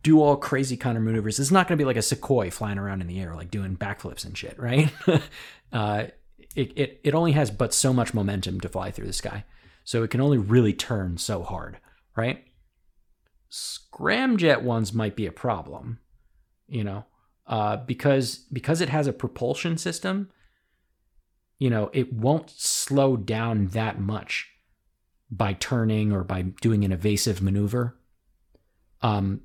do all crazy counter maneuvers. It's not going to be like a sequoia flying around in the air, like doing backflips and shit, right? uh, it, it, it only has but so much momentum to fly through the sky. So it can only really turn so hard, right? Scramjet ones might be a problem, you know, uh, because because it has a propulsion system, you know, it won't slow down that much by turning or by doing an evasive maneuver. Um,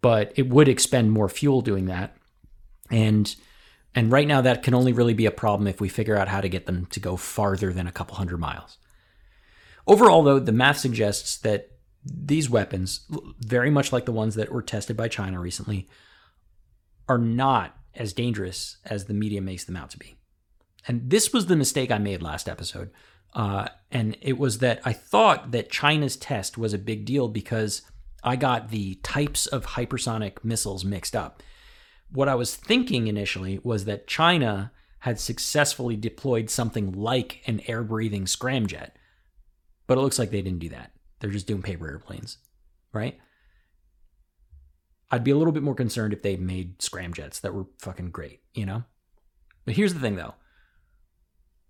but it would expend more fuel doing that. And and right now that can only really be a problem if we figure out how to get them to go farther than a couple hundred miles. Overall though, the math suggests that these weapons, very much like the ones that were tested by China recently, are not as dangerous as the media makes them out to be. And this was the mistake I made last episode. Uh, and it was that I thought that China's test was a big deal because I got the types of hypersonic missiles mixed up. What I was thinking initially was that China had successfully deployed something like an air breathing scramjet, but it looks like they didn't do that. They're just doing paper airplanes, right? I'd be a little bit more concerned if they made scramjets that were fucking great, you know? But here's the thing though.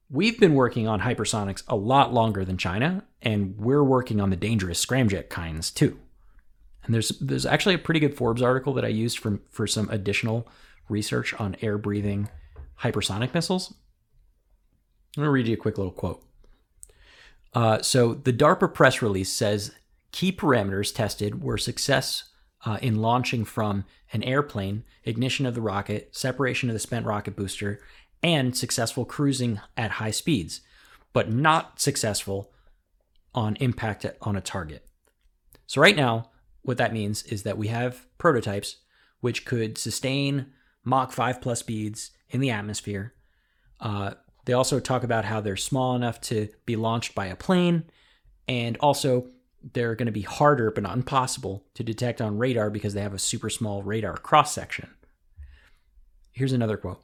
We've been working on hypersonics a lot longer than China, and we're working on the dangerous scramjet kinds too. And there's there's actually a pretty good Forbes article that I used for for some additional research on air breathing hypersonic missiles. I'm gonna read you a quick little quote. Uh, so the DARPA press release says key parameters tested were success uh, in launching from an airplane, ignition of the rocket, separation of the spent rocket booster, and successful cruising at high speeds, but not successful on impact on a target. So, right now, what that means is that we have prototypes which could sustain Mach 5 plus speeds in the atmosphere. Uh, they also talk about how they're small enough to be launched by a plane, and also they're going to be harder but not impossible to detect on radar because they have a super small radar cross section. Here's another quote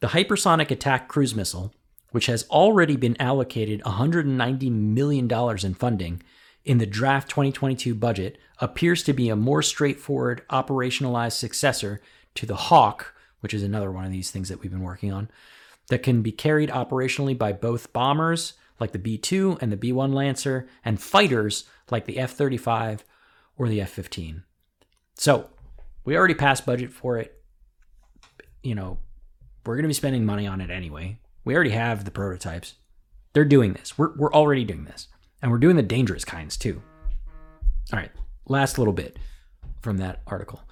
the hypersonic attack cruise missile, which has already been allocated $190 million in funding in the draft 2022 budget, appears to be a more straightforward operationalized successor to the HAWC, which is another one of these things that we've been working on, that can be carried operationally by both bombers like the B 2 and the B 1 Lancer and fighters like the F 35 or the F 15. So we already passed budget for it. You know, we're going to be spending money on it anyway. We already have the prototypes. They're doing this. We're, we're already doing this. And we're doing the dangerous kinds too. All right, last little bit from that article.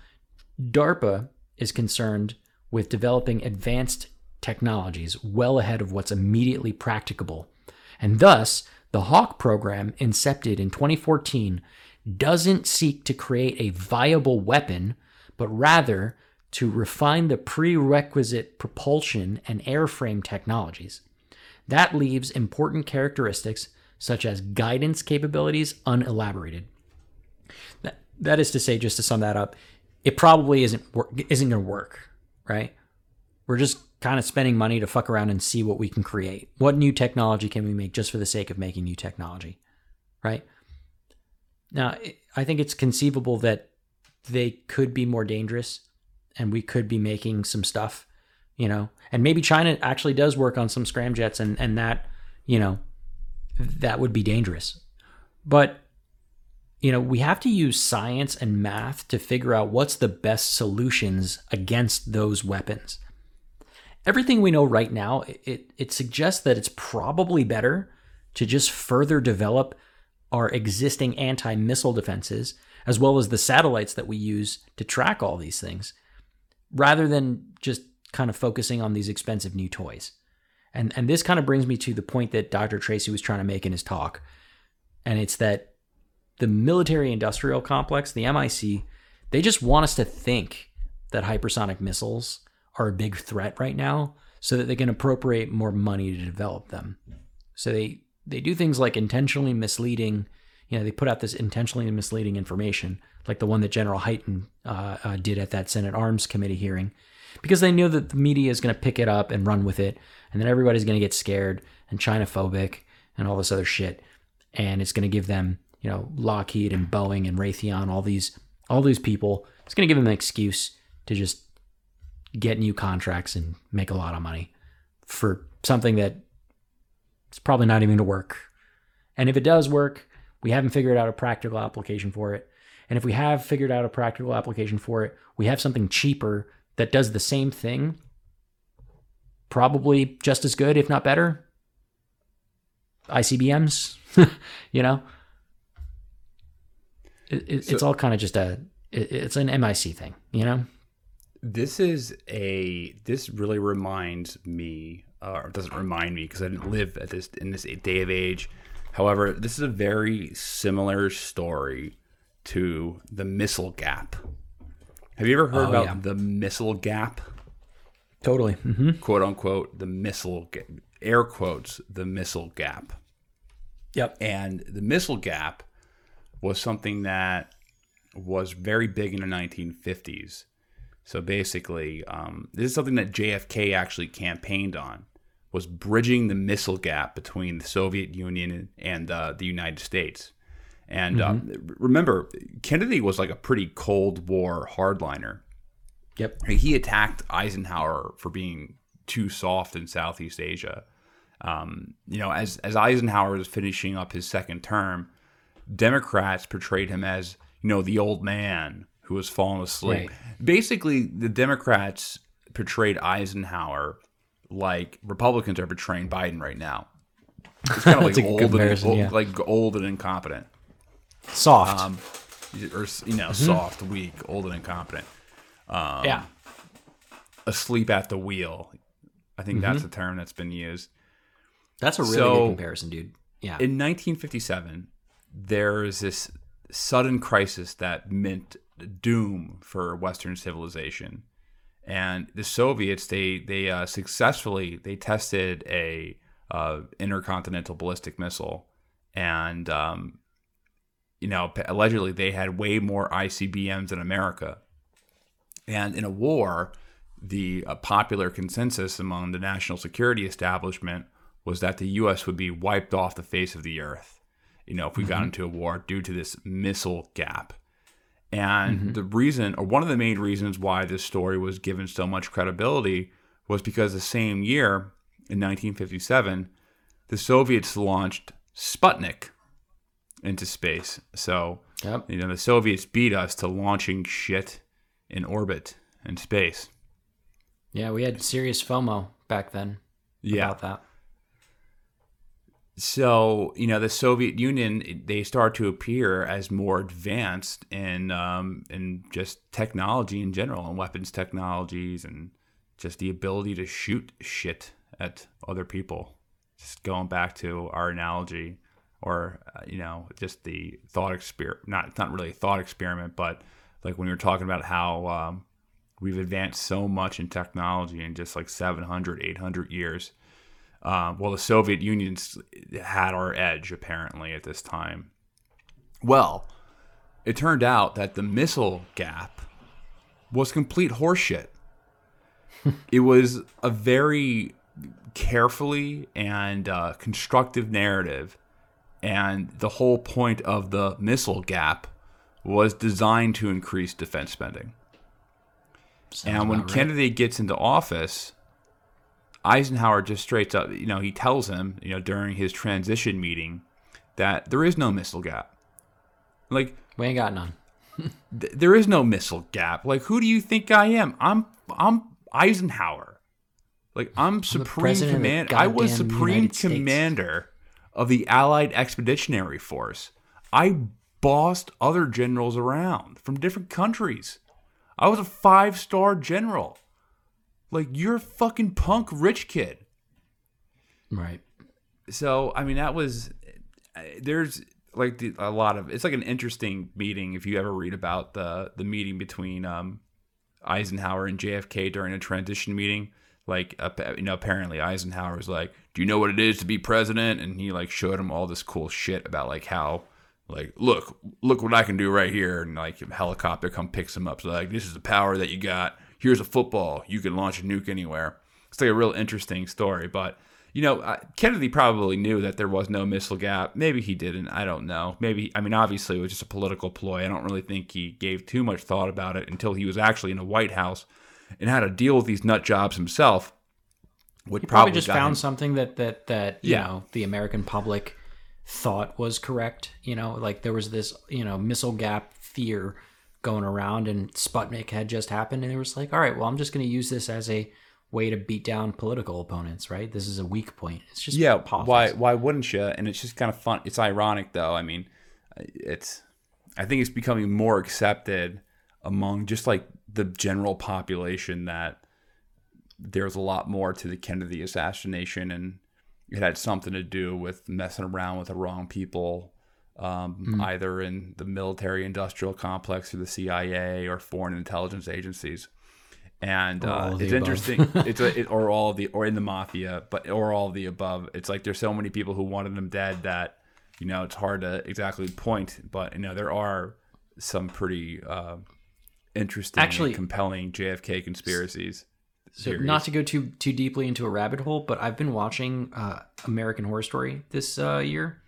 DARPA is concerned with developing advanced technologies well ahead of what's immediately practicable. And thus, the HAWC program, incepted in 2014, doesn't seek to create a viable weapon, but rather to refine the prerequisite propulsion and airframe technologies. That leaves important characteristics such as guidance capabilities unelaborated. That, that is to say, just to sum that up, it probably isn't isn't going to work, right? We're just kind of spending money to fuck around and see what we can create. What new technology can we make just for the sake of making new technology, right? Now, I think it's conceivable that they could be more dangerous and we could be making some stuff, you know. And maybe China actually does work on some scramjets, and and that, you know, that would be dangerous. But you know, we have to use science and math to figure out what's the best solutions against those weapons. Everything we know right now, it, it suggests that it's probably better to just further develop our existing anti missile defenses, as well as the satellites that we use to track all these things, rather than just kind of focusing on these expensive new toys. And, and this kind of brings me to the point that Dr. Tracy was trying to make in his talk. And it's that the military industrial complex, the MIC, they just want us to think that hypersonic missiles are a big threat right now so that they can appropriate more money to develop them. So they they do things like intentionally misleading, you know, they put out this intentionally misleading information, like the one that General Hyten uh, uh, did at that Senate Arms Committee hearing, because they know that the media is going to pick it up and run with it, and then everybody's going to get scared and China phobic and all this other shit, and it's going to give them you know Lockheed and Boeing and Raytheon, all these all these people. It's going to give them an excuse to just get new contracts and make a lot of money for something that it's probably not even to work. And if it does work, we haven't figured out a practical application for it. And if we have figured out a practical application for it, we have something cheaper that does the same thing, probably just as good, if not better. ICBMs, you know, it, it, so, it's all kind of just a it, it's an MIC thing, you know. This is a this really reminds me, uh, or doesn't remind me because I didn't live at this in this day of age. However, this is a very similar story to the missile gap. Have you ever heard oh, about yeah. the missile gap? Totally. Mm-hmm. Quote unquote, the missile, air quotes, the missile gap. Yep. And the missile gap was something that was very big in the 1950s. So basically, um, this is something that JFK actually campaigned on was bridging the missile gap between the Soviet Union and uh, the United States. And mm-hmm. uh, remember, Kennedy was like a pretty Cold War hardliner. Yep. He attacked Eisenhower for being too soft in Southeast Asia. Um, you know, as as Eisenhower was finishing up his second term, Democrats portrayed him as, you know, the old man who was falling asleep. Right. Basically, the Democrats portrayed Eisenhower like Republicans are portraying Biden right now. It's kind of like old, and, old, yeah. like old and incompetent, soft, um, or you know, mm-hmm. soft, weak, old and incompetent. Um, yeah, asleep at the wheel. I think mm-hmm. that's the term that's been used. That's a really so, good comparison, dude. Yeah. In 1957, there's this sudden crisis that meant doom for Western civilization. And the Soviets, they they uh, successfully they tested a uh, intercontinental ballistic missile, and um, you know allegedly they had way more ICBMs than America. And in a war, the uh, popular consensus among the national security establishment was that the U.S. would be wiped off the face of the earth you know, if we mm-hmm. got into a war due to this missile gap. And mm-hmm. the reason, or one of the main reasons why this story was given so much credibility was because the same year, in 1957, the Soviets launched Sputnik into space. So, yep. you know, the Soviets beat us to launching shit in orbit in space. Yeah, we had serious FOMO back then yeah. about that so you know the Soviet Union they start to appear as more advanced in um, in just technology in general and weapons technologies and just the ability to shoot shit at other people. Just going back to our analogy, or uh, you know, just the thought experiment. Not it's not really a thought experiment, but like when we were talking about how um, we've advanced so much in technology in just like 700, 800 years uh, well, the Soviet Union had our edge apparently at this time. Well, it turned out that the missile gap was complete horseshit. it was a very carefully and uh, constructive narrative, and the whole point of the missile gap was designed to increase defense spending. and when right. Kennedy gets into office, Eisenhower just straight up, you know, he tells him, you know, during his transition meeting that there is no missile gap. Like We ain't got none. th- there is no missile gap. Like who do you think I am? I'm I'm Eisenhower. Like I'm supreme president of the command. I was supreme United commander of the Allied Expeditionary Force. I bossed other generals around from different countries. I was a five star general. Like you're a fucking punk rich kid. Right. So I mean that was there's like the, a lot of it's like an interesting meeting if you ever read about the the meeting between um, Eisenhower and JFK during a transition meeting. Like ap- you know, apparently Eisenhower was like, "Do you know what it is to be president?" And he like showed him all this cool shit about like how like look look what I can do right here, and like a helicopter come picks him up. So like this is the power that you got. Here's a football. You can launch a nuke anywhere. It's like a real interesting story, but you know, Kennedy probably knew that there was no missile gap. Maybe he didn't. I don't know. Maybe, I mean, obviously it was just a political ploy. I don't really think he gave too much thought about it until he was actually in the White House and had to deal with these nut jobs himself. Would He probably just found him- something that that that you Yeah. know the American public thought was correct. You know, like there was this you know missile gap fear going around, and Sputnik had just happened, and it was like, all right, well, I'm just going to use this as a way to beat down political opponents. Right? This is a weak point. It's just yeah. politics. Why? Why wouldn't you? And it's just kind of fun. It's ironic though. I mean, uh, it's. I think it's becoming more accepted among just like the general population that there's a lot more to the Kennedy assassination, and it had something to do with messing around with the wrong people, um, either in the military-industrial complex or the CIA or foreign intelligence agencies. And uh, it's interesting. it's a, it, or all of the or in the mafia, but or all of the above. It's like there's so many people who wanted them dead that you know it's hard to exactly point. But you know there are some pretty uh, interesting, Actually- and compelling JFK conspiracies. So theories. not to go too too deeply into a rabbit hole, but I've been watching uh, American Horror Story this uh, year,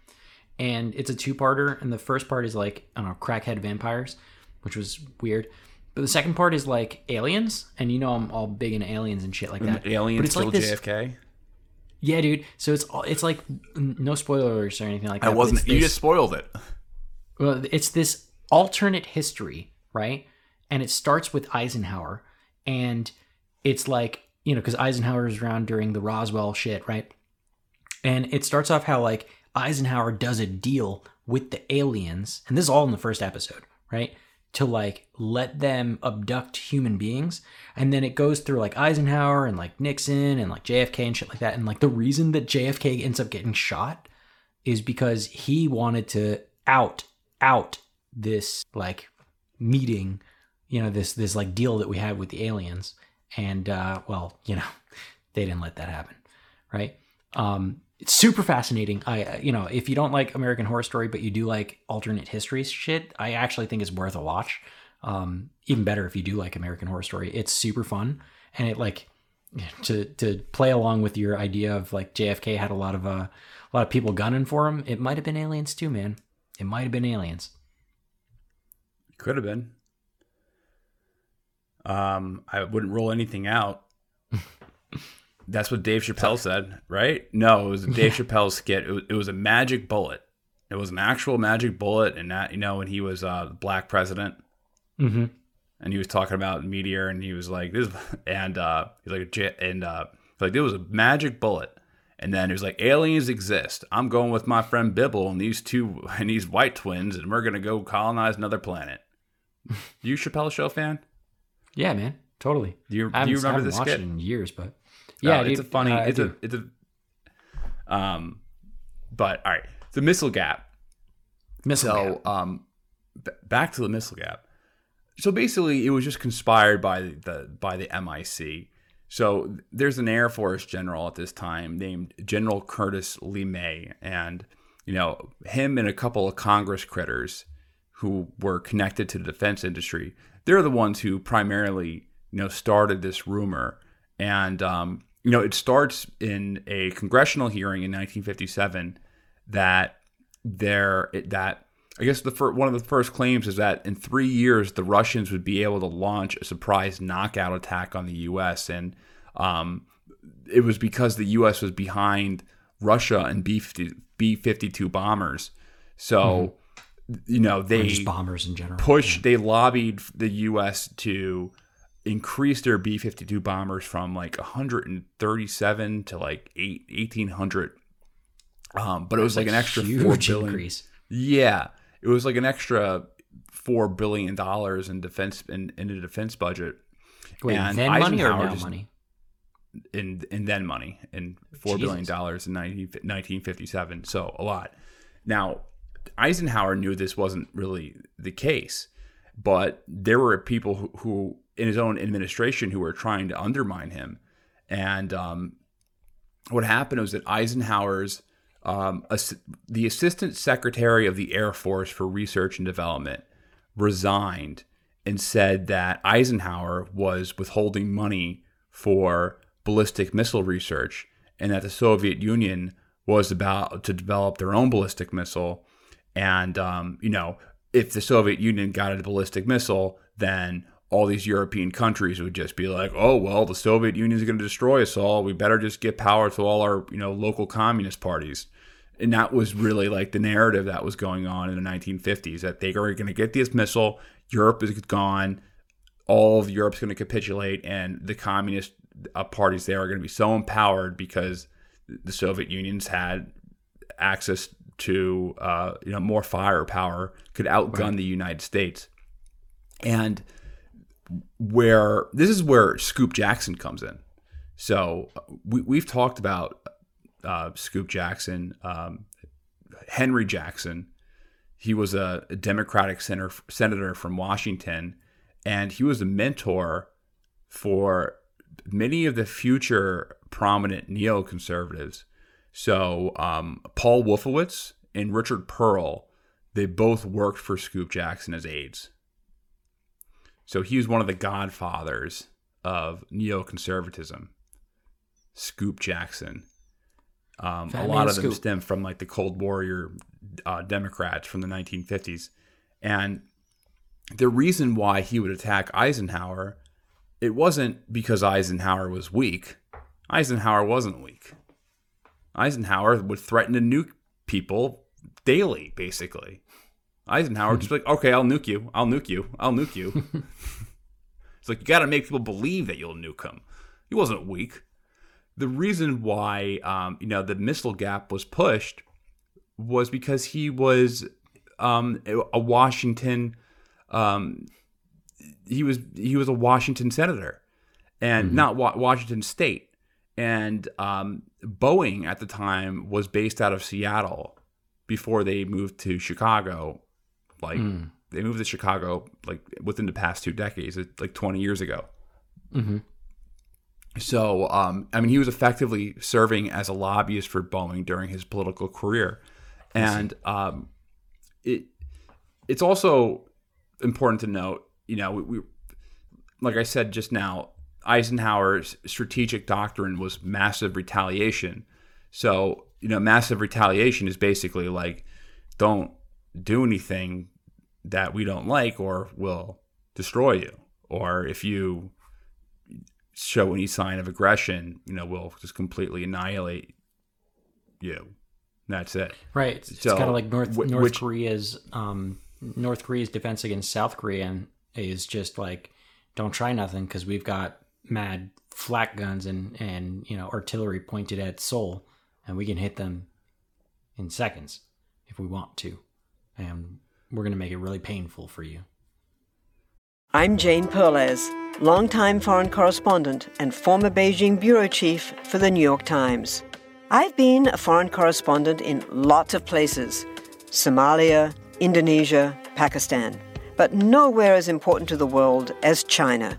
and it's a two parter. And the first part is like I don't know crackhead vampires, which was weird. But the second part is like aliens, and you know I'm all big into aliens and shit like that. but aliens it's kill like this, JFK. Yeah, dude. So it's all it's like no spoilers or anything like that. I wasn't. it's You this- just spoiled it. well, it's this alternate history, right? And it starts with Eisenhower, and it's like you know because Eisenhower is around during the Roswell shit, right? And it starts off how like Eisenhower does a deal with the aliens, and this is all in the first episode, right? To like let them abduct human beings, and then it goes through like Eisenhower and like Nixon and like JFK and shit like that, and like the reason that JFK ends up getting shot is because he wanted to out out this like meeting you know this this like deal that we had with the aliens and uh well you know they didn't let that happen right? Um it's super fascinating. I uh, you know if you don't like american horror story but you do like alternate history shit i actually think it's worth a watch. Um even better if you do like american horror story. It's super fun. And it like to to play along with your idea of like jfk had a lot of uh a lot of people gunning for him it might have been aliens too man. It might have been aliens. Could have been. Um, I wouldn't rule anything out. That's what Dave Chappelle said, right? No, it was Dave Chappelle's skit. It was, it was a magic bullet. It was an actual magic bullet, and that you know when he was uh, black president, mm-hmm. and he was talking about meteor, and he was like this, and uh, he's like, and uh, like, there was a magic bullet, and then he was like, aliens exist. I'm going with my friend Bibble and these two and these white twins, and we're gonna go colonize another planet. you Chappelle show fan? Yeah, man, totally. Do you, do you remember this skit? it in years, but No, yeah, it's dude, a funny. uh, it's a it's a um, but all right, the missile gap. Missile so gap. um, b- back to the missile gap. So basically, it was just conspired by the by the MIC. So there's an Air Force general at this time named General Curtis LeMay, and you know him and a couple of Congress critters who were connected to the defense industry. They're the ones who primarily you know started this rumor, and um, you know it starts in a congressional hearing in 1957 that there that I guess the fir- one of the first claims is that in three years the Russians would be able to launch a surprise knockout attack on the U.S. and um, it was because the U.S. was behind Russia and B B fifty two bombers. So mm-hmm. You know they just bombers in general push. Yeah. They lobbied the U.S. to increase their B fifty two bombers from like 137 to like 8, 1800. Um, but it was like an extra four billion. Increase. Yeah, it was like an extra four billion dollars in defense in, in the defense budget. Wait, and then money or now just, money? In in then money in four Jesus. billion dollars in 19, 1957. So a lot. Now Eisenhower knew this wasn't really the case, but there were people who, who in his own administration who were trying to undermine him. And um, what happened was that Eisenhower's um, the assistant secretary of the Air Force for Research and Development resigned and said that Eisenhower was withholding money for ballistic missile research and that the Soviet Union was about to develop their own ballistic missile. And, um, you know, if the Soviet Union got a ballistic missile, then all these European countries would just be like, "Oh well, the Soviet Union is going to destroy us all. We better just get power to all our you know local communist parties." And that was really like the narrative that was going on in the 1950s that they are going to get this missile. Europe is gone. All of Europe's going to capitulate, and the communist uh, parties there are going to be so empowered because the Soviet Union's had access to uh, you know more firepower, could outgun right. the United States, and where this is where Scoop Jackson comes in. So we, we've talked about uh, Scoop Jackson, um, Henry Jackson. He was a, a Democratic senator, senator from Washington, and he was a mentor for many of the future prominent neoconservatives. So um, Paul Wolfowitz and Richard Perle, they both worked for Scoop Jackson as aides. So he was one of the godfathers of neoconservatism. Scoop Jackson. Um, a lot of them stem from like the Cold Warrior uh, Democrats from the 1950s, and the reason why he would attack Eisenhower, it wasn't because Eisenhower was weak. Eisenhower wasn't weak. Eisenhower would threaten to nuke people daily, basically. Eisenhower just like, okay, I'll nuke you. I'll nuke you. I'll nuke you. it's like you got to make people believe that you'll nuke him. He wasn't weak. The reason why, um, you know, the missile gap was pushed was because he was um, a Washington. Um, he was he was a Washington senator, and mm-hmm. not wa- Washington State. And um, Boeing at the time was based out of Seattle before they moved to Chicago like mm. they moved to Chicago like within the past two decades, like 20 years ago. Mm-hmm. So, um, I mean, he was effectively serving as a lobbyist for Boeing during his political career, and um, it it's also important to note, you know, we, we like I said just now, Eisenhower's strategic doctrine was massive retaliation. So, you know, massive retaliation is basically like don't do anything that we don't like or will destroy you. Or if you show any sign of aggression, you know, we'll just completely annihilate you. That's it. Right. It's, so, kind of like North North which, Korea's um, North Korea's defense against South Korea is just like don't try nothing because we've got mad flak guns and and you know artillery pointed at Seoul and we can hit them in seconds if we want to. And we're going to make it really painful for you. I'm Jane Perlez, longtime foreign correspondent and former Beijing bureau chief for the New York Times. I've been a foreign correspondent in lots of places Somalia, Indonesia, Pakistan, but nowhere as important to the world as China.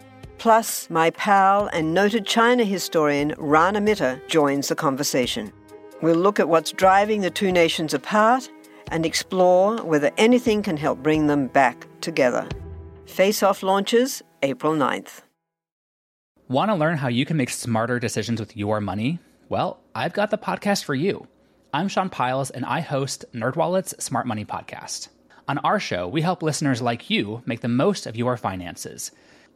Plus, my pal and noted China historian Rana Mitter joins the conversation. We'll look at what's driving the two nations apart and explore whether anything can help bring them back together. Face Off launches April 9th. Want to learn how you can make smarter decisions with your money? Well, I've got the podcast for you. I'm Sean Pyles, and I host NerdWallet's Smart Money Podcast. On our show, we help listeners like you make the most of your finances.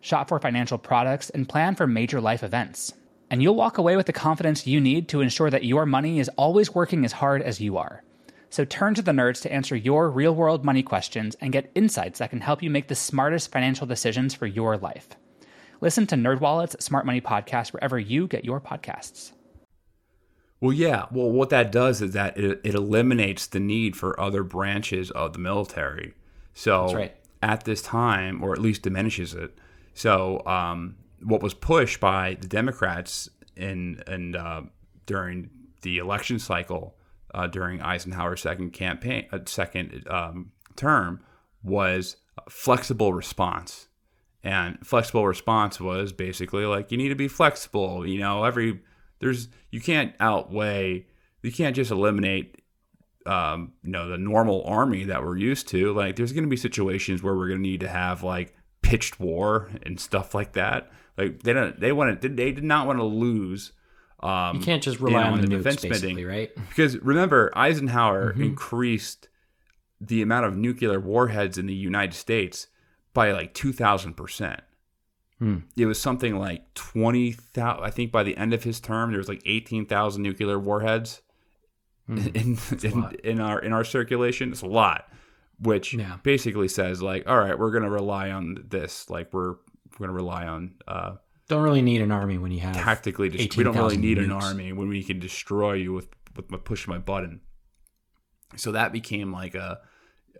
shop for financial products, and plan for major life events. And you'll walk away with the confidence you need to ensure that your money is always working as hard as you are. So turn to the nerds to answer your real world money questions and get insights that can help you make the smartest financial decisions for your life. Listen to NerdWallet's Smart Money Podcast wherever you get your podcasts. Well, yeah. Well, what that does is that it, it eliminates the need for other branches of the military. So right. at this time, or at least diminishes it. So um, what was pushed by the Democrats in and uh, during the election cycle uh, during Eisenhower's second campaign, uh, second um, term, was flexible response. And flexible response was basically like you need to be flexible. You know, every there's you can't outweigh you can't just eliminate um, you know the normal army that we're used to like there's going to be situations where we're going to need to have like pitched war and stuff like that like they don't they want to they did not want to lose um, you can't just rely you know, on the, defense spending right? because remember Eisenhower Mhm. increased the amount of nuclear warheads in the United States by like 2000 percent Hmm. it was something like 20,000 I think by the end of his term there was like 18,000 nuclear warheads Hmm. in in, in our in our circulation it's a lot which Yeah. basically says like all right we're going to rely on this like we're we're going to rely on uh Don't really need an army when you have tactically dis- we don't really 18,000 need an army when we can destroy you with with my push my button so that became like a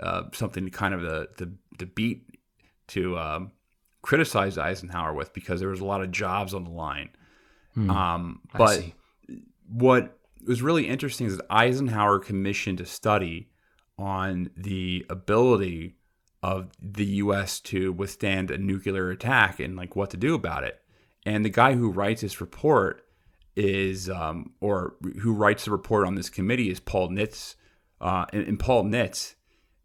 uh, something kind of the the, the beat to um, criticize Eisenhower with because there was a lot of jobs on the line. Hmm. Um, but what was really interesting is that Eisenhower commissioned a study on the ability of the U.S. to withstand a nuclear attack and like what to do about it. And the guy who writes this report is, um, or who writes the report on this committee is Paul Nitze. Uh, and, and Paul Nitze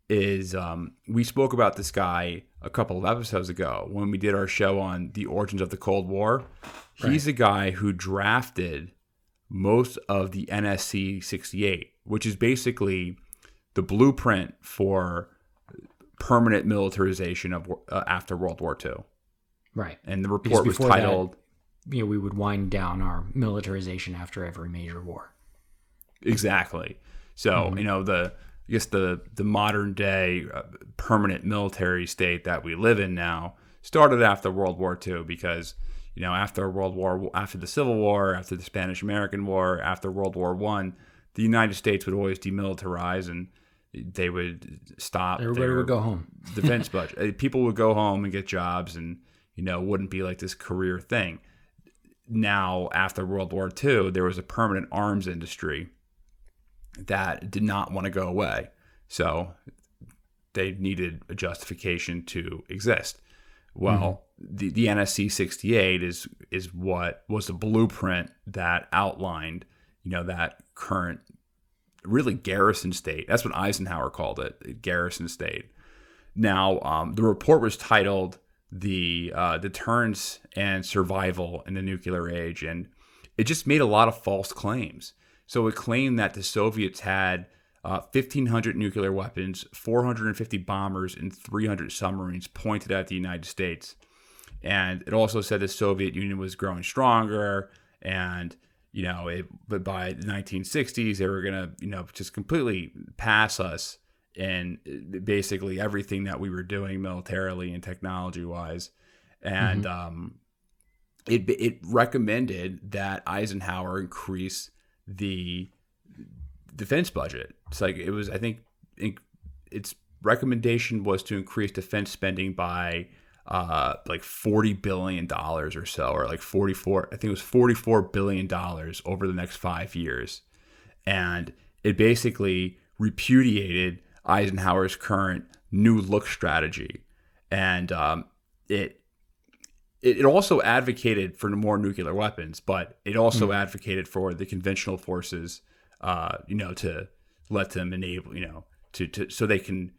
is, um, we spoke about this guy a couple of episodes ago when we did our show on the origins of the Cold War. He's the guy who drafted most of the NSC 68, which is basically the blueprint for permanent militarization of uh, after World War II. Right. And the report was before that, titled you know, we would wind down our militarization after every major war. exactly. So Mhm. you know the I guess the the modern day uh, permanent military state that we live in now started after World War II because you know after World War after the Civil War, after the Spanish American War, after World War One, the United States would always demilitarize and they would stop. Everybody their would go home. defense budget. Uh, People would go home and get jobs, and you know wouldn't be like this career thing. Now after World War II, there was a permanent arms industry that did not want to go away. So they needed a justification to exist. Well, the, the NSC 68 is is what was the blueprint that outlined, you know, that current really garrison state. That's what Eisenhower called it, garrison state. Now, um, the report was titled "The uh, Deterrence and Survival in the Nuclear Age," and it just made a lot of false claims. So it claimed that the Soviets had uh, 1,500 nuclear weapons, 450 bombers, and 300 submarines pointed at the United States. And it also said the Soviet Union was growing stronger, and you know, it, but by the 1960s they were gonna, you know, just completely pass us in basically everything that we were doing militarily and technology wise, and Mm-hmm. um, it it recommended that Eisenhower increase the defense budget. It's like it was. I think in, its recommendation was to increase defense spending by uh, like forty billion dollars or so, or like forty four. I think it was forty four billion dollars over the next five years, and it basically repudiated Eisenhower's current new look strategy, and um, it it it also advocated for more nuclear weapons, but it also advocated for the conventional forces, uh, you know, to let them enable, you know, to, to so they can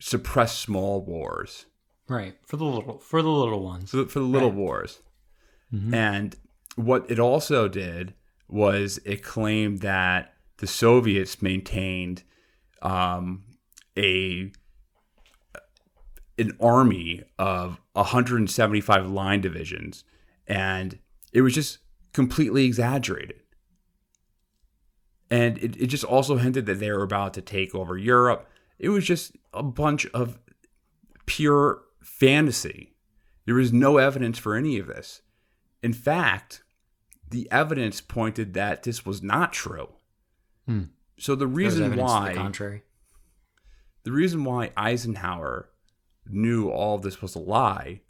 suppress small wars Right. For the little for the little ones. for the, for the little Right. wars. And what it also did was it claimed that the Soviets maintained um, a an army of 175 line divisions, and it was just completely exaggerated. And it, it just also hinted that they were about to take over Europe. It was just a bunch of pure fantasy. There was no evidence for any of this. In fact, the evidence pointed that this was not true. Hmm. So the reason why the the reason why Eisenhower knew all this was a lie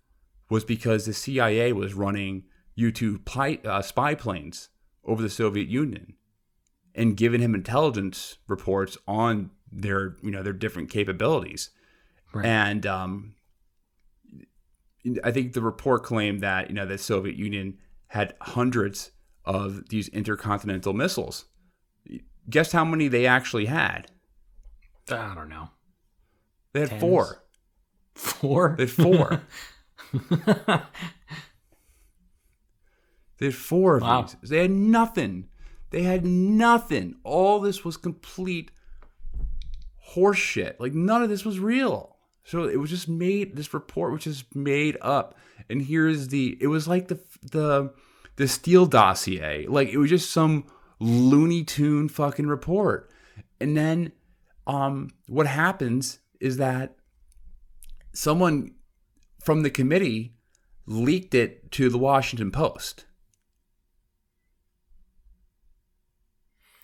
was because the CIA was running U-2 pli- uh, spy planes over the Soviet Union and giving him intelligence reports on their, you know, their different capabilities. Right. And um, I think the report claimed that you know the Soviet Union had hundreds of these intercontinental missiles. Guess how many they actually had? Uh, I don't know. They had Tens? four. Four? They had four. they had four of Wow. these. They had nothing. They had nothing. All this was complete horseshit. Like none of this was real. So it was just made. This report was just made up. And here's the. It was like the the the Steele dossier. Like it was just some Looney Tune fucking report. And then, um, what happens is that someone from the committee leaked it to the Washington Post.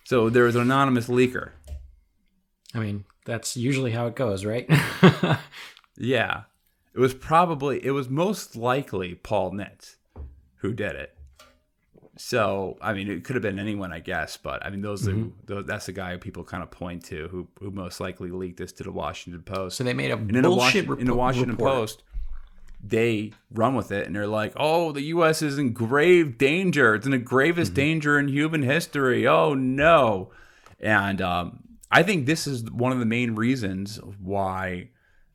So there was an anonymous leaker. I mean, that's usually how it goes, right? Yeah. It was probably, it was most likely Paul Nitze who did it. So, I mean, it could have been anyone, I guess, but I mean, those Mm-hmm. are, those, that's the guy people kind of point to who, who most likely leaked this to the Washington Post. so they made a And in the, bullshit Washington, in the Washington report. Post, they run with it and they're like, "Oh, the U.S. is in grave danger. It's in the gravest danger in human history. Oh no!" And um, I think this is one of the main reasons why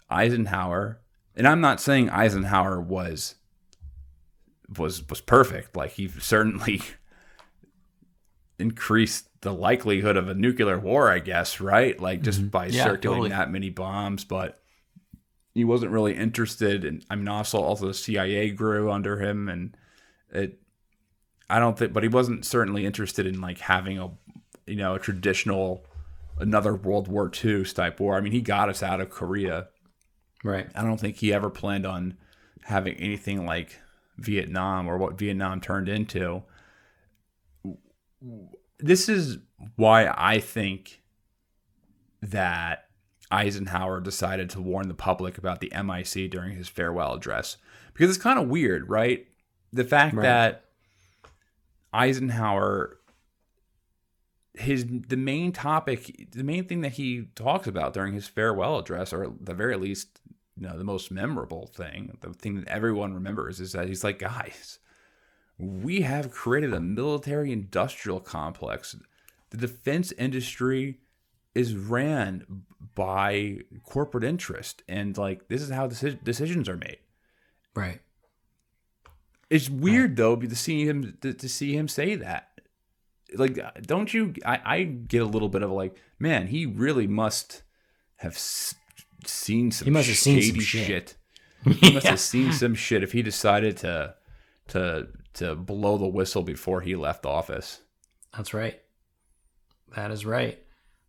Eisenhower, and I'm not saying Eisenhower was was was perfect. Like he certainly increased the likelihood of a nuclear war, I guess, right? Like just mm-hmm. by Yeah, circulating totally. that many bombs, but he wasn't really interested in I mean also also the CIA grew under him and it I don't think but he wasn't certainly interested in like having a you know a traditional another World War II type war. I mean he got us out of Korea. Right. I don't think he ever planned on having anything like Vietnam or what Vietnam turned into. This is why I think that Eisenhower decided to warn the public about the MIC during his farewell address. Because it's kind of weird, right? The fact Right. that Eisenhower his the main topic the main thing that he talks about during his farewell address or at the very least you know the most memorable thing the thing that everyone remembers is that he's like guys we have created a military industrial complex the defense industry is ran by corporate interest and like this is how deci- decisions are made Right. it's weird though to see him to, to see him say that. Like, don't you? I, I get a little bit of like, man, he really must have s- seen some. He must have seen some shady shit. He must have seen some shit if he decided to to to blow the whistle before he left office. That's right. That is right.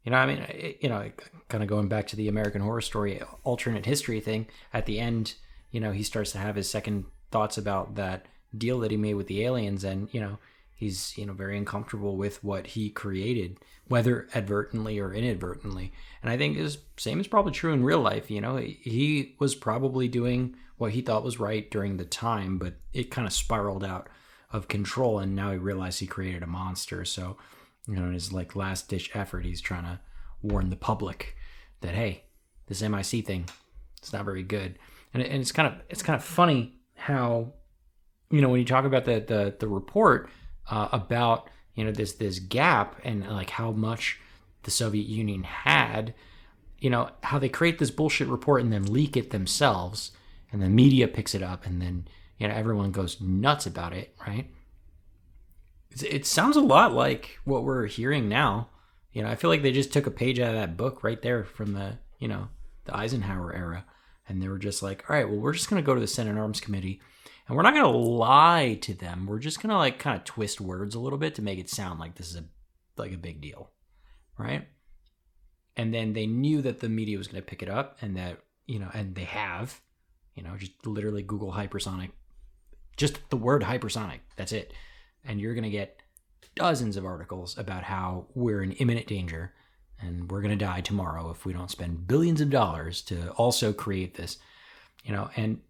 You know, I mean, it, you know, kind of going back to the American Horror Story alternate history thing. At the end, you know, he starts to have his second thoughts about that deal that he made with the aliens, and you know, he's you know very uncomfortable with what he created, whether advertently or inadvertently. And I think is same is probably true in real life. You know, he was probably doing what he thought was right during the time, but it kind of spiraled out of control, and now he realized he created a monster. So you know, in his like last ditch effort, he's trying to warn the public that hey, this MIC thing, it's not very good. And, and it's kind of it's kind of funny how, you know, when you talk about the the the report uh, about you know this this gap and like how much the Soviet Union had, you know, how they create this bullshit report and then leak it themselves, and the media picks it up, and then you know everyone goes nuts about it, right? it sounds a lot like what we're hearing now. You know, I feel like they just took a page out of that book right there from the, you know, the Eisenhower era. And they were just like, all right, well, we're just going to go to the Senate Arms Committee and we're not going to lie to them. We're just going to like kind of twist words a little bit to make it sound like this is a, like a big deal. Right. And then they knew that the media was going to pick it up and that, you know, and they have, you know, just literally Google hypersonic, just the word hypersonic. That's it and you're going to get dozens of articles about how we're in imminent danger and we're going to die tomorrow if we don't spend billions of dollars to also create this you know and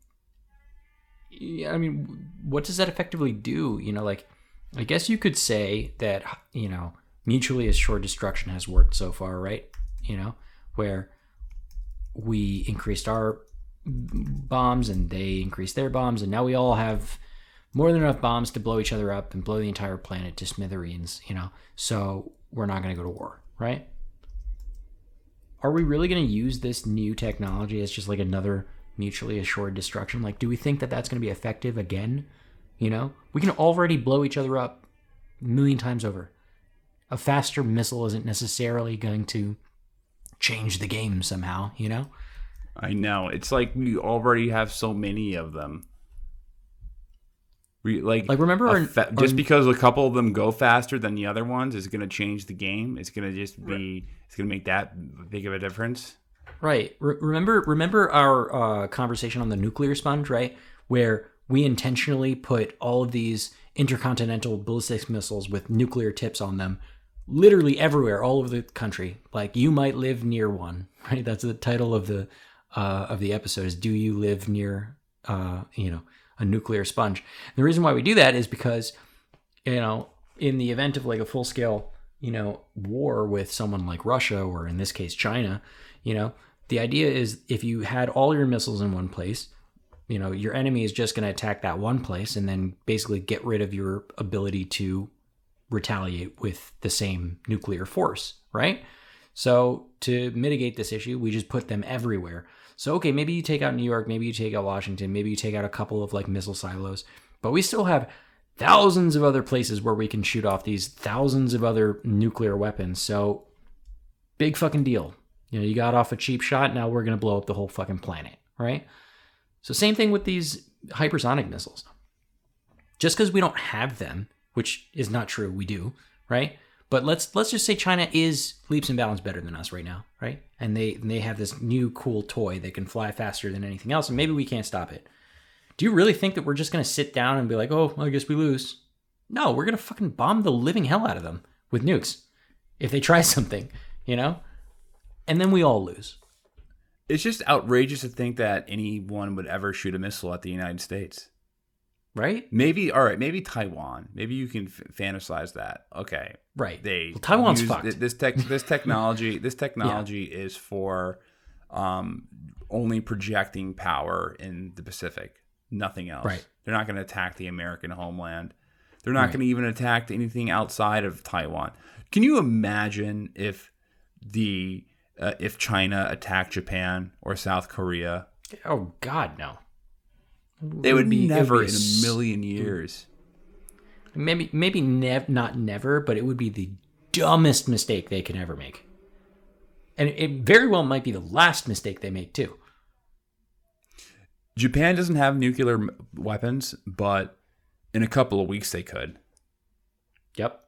i mean what does that effectively do you know like i guess you could say that you know mutually assured destruction has worked so far right you know where we increased our bombs and they increased their bombs and now we all have more than enough bombs to blow each other up and blow the entire planet to smithereens, you know. So we're not going to go to war, right? Are we really going to use this new technology as just like another mutually assured destruction? Like, do we think that that's going to be effective again? You know, we can already blow each other up a million times over. A faster missile isn't necessarily going to change the game somehow, you know? I know. It's like we already have so many of them like like remember fa- just because a couple of them go faster than the other ones is going to change the game it's going to just be right. it's going to make that big of a difference right. Re- remember remember our uh, conversation on the nuclear sponge right? Where we intentionally put all of these intercontinental ballistic missiles with nuclear tips on them literally everywhere all over the country. Like you might live near one right? That's the title of the uh, of the episode is do you live near uh, you know a nuclear sponge. And the reason why we do that is because, you know, in the event of like a full scale, you know, war with someone like Russia or in this case China, you know, the idea is if you had all your missiles in one place, you know, your enemy is just going to attack that one place and then basically get rid of your ability to retaliate with the same nuclear force, right? So to mitigate this issue, we just put them everywhere. So, okay, maybe you take out New York, maybe you take out Washington, maybe you take out a couple of like missile silos, but we still have thousands of other places where we can shoot off these thousands of other nuclear weapons. So, big fucking deal. You know, you got off a cheap shot, now we're going to blow up the whole fucking planet, right? So, same thing with these hypersonic missiles. Just because we don't have them, which is not true, we do, right? But let's let's just say China is leaps and bounds better than us right now, right? And they they have this new cool toy that can fly faster than anything else, and maybe we can't stop it. Do you really think that we're just gonna sit down and be like, oh, I guess we lose? No, we're gonna fucking bomb the living hell out of them with nukes if they try something, you know, and then we all lose. It's just outrageous to think that anyone would ever shoot a missile at the United States right? Maybe all right. Maybe Taiwan. Maybe you can f- fantasize that. Okay, right. They well, Taiwan's fucked. This tech, this technology, this technology yeah. is for um, only projecting power in the Pacific. Nothing else. Right. They're not going to attack the American homeland. They're not right. going to even attack anything outside of Taiwan. Can you imagine if the uh, if China attacked Japan or South Korea? Oh God, no. They would be never be in a million years. Maybe maybe nev- not never, but it would be the dumbest mistake they can ever make. And it very well might be the last mistake they make too. Japan doesn't have nuclear weapons, but in a couple of weeks they could. Yep.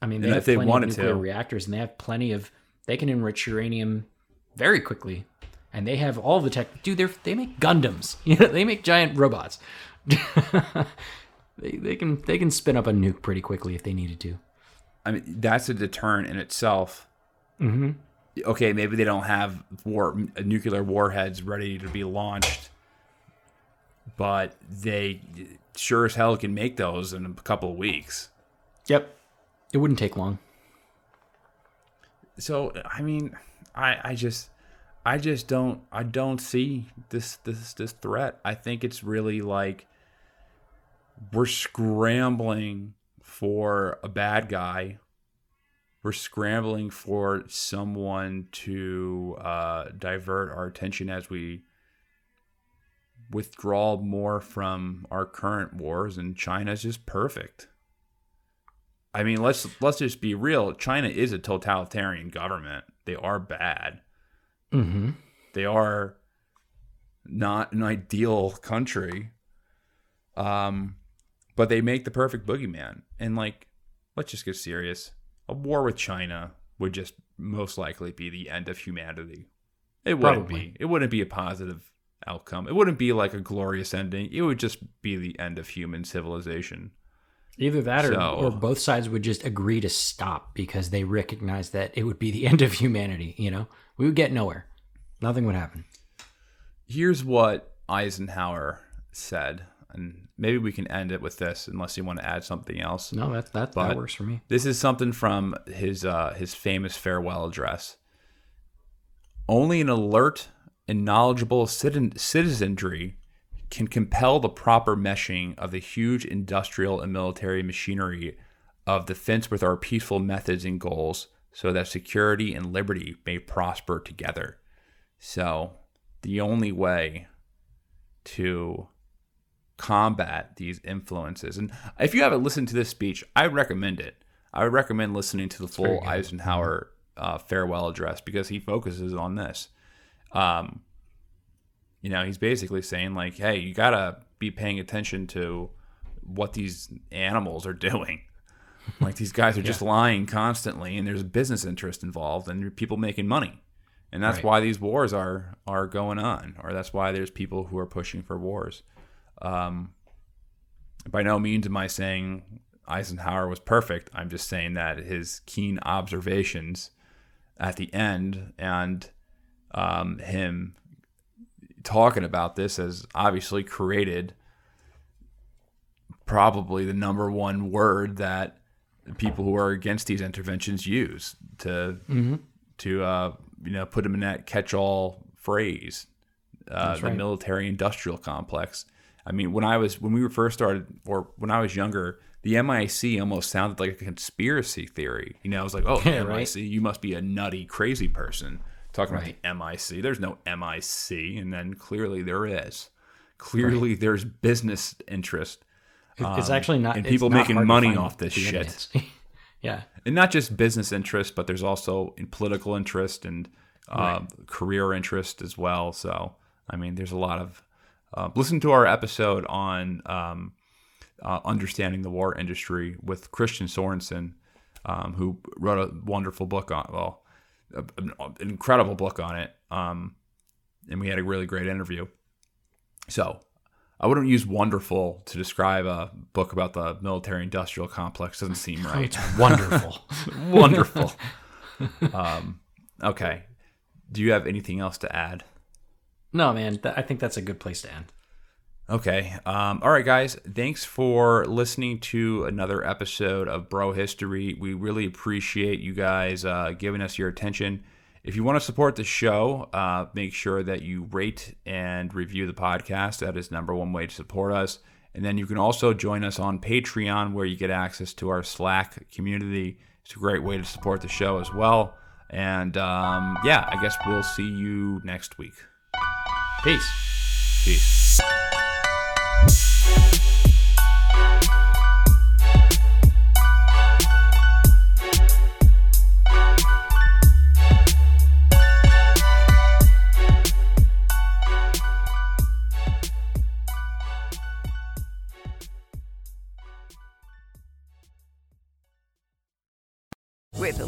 I mean, they and have if they wanted nuclear to. reactors, and they have plenty of They can enrich uranium very quickly, and they have all the tech. Dude, they they make Gundams. You know, they make giant robots. they they can they can spin up a nuke pretty quickly if they needed to. I mean, that's a deterrent in itself. Mm-hmm. Okay, maybe they don't have war nuclear warheads ready to be launched, but they sure as hell can make those in a couple of weeks. Yep, it wouldn't take long. So I mean, I I just I just don't I don't see this this this threat. I think it's really like we're scrambling for a bad guy. We're scrambling for someone to uh, divert our attention as we withdraw more from our current wars, and China's just perfect. I mean, let's let's just be real. China is a totalitarian government. They are bad. Mm-hmm. They are not an ideal country. Um, but they make the perfect boogeyman. And like, let's just get serious. A war with China would just most likely be the end of humanity. It wouldn't Probably. be. It wouldn't be a positive outcome. It wouldn't be like a glorious ending. It would just be the end of human civilization. Either that or, So- or both sides would just agree to stop because they recognize that it would be the end of humanity, you know? We would get nowhere. Nothing would happen. Here's what Eisenhower said, and maybe we can end it with this, unless you want to add something else. No, that that, But that works for me. This is something from his uh, his famous farewell address. Only an alert and knowledgeable citizenry can compel the proper meshing of the huge industrial and military machinery of defense with our peaceful methods and goals so that security and liberty may prosper together. So, the only way to combat these influences. And if you haven't listened to this speech, I recommend it. I would recommend listening to the full. Eisenhower uh, farewell address because he focuses on this. Um, you know, he's basically saying like, "Hey, you gotta be paying attention to what these animals are doing. like these guys are just lying constantly, and there's business interest involved, and people making money." And that's Right. why these wars are are going on, or that's why there's people who are pushing for wars. Um, by no means am I saying Eisenhower was perfect. I'm just saying that his keen observations at the end and um, him talking about this has obviously created probably the number one word that people who are against these interventions use to Mhm. to uh, you know put them in that catch-all phrase, uh, That's the military-industrial complex. I mean, when I was when we were first started, or when I was younger, the MIC almost sounded like a conspiracy theory. You know, I was like, "Oh, Yeah, right. MIC, you must be a nutty, crazy person talking Right. about the MIC." There's no MIC, and then clearly there is. Clearly, there's business interest. It- it's um, actually not. and people not making money off this shit yeah. and not just business interest, but there's also in political interest and uh, career interest as well. So, I mean, there's a lot of. Uh, listen to our episode on um, uh, understanding the war industry with Christian Sorensen, um, who wrote a wonderful book on well, a- an, incredible book on it. Um, and we had a really great interview. So, I wouldn't use wonderful to describe a book about the military industrial complex. Doesn't seem right. It's wonderful. wonderful. um, okay. Do you have anything else to add? no, man. Th- I think that's a good place to end. Okay. Um, all right, guys. Thanks for listening to another episode of Bro History. We really appreciate you guys uh, giving us your attention. If you want to support the show, uh, make sure that you rate and review the podcast. That is number one way to support us. And then you can also join us on Patreon, where you get access to our Slack community. It's a great way to support the show as well. And um, yeah, I guess we'll see you next week. Peace. Peace.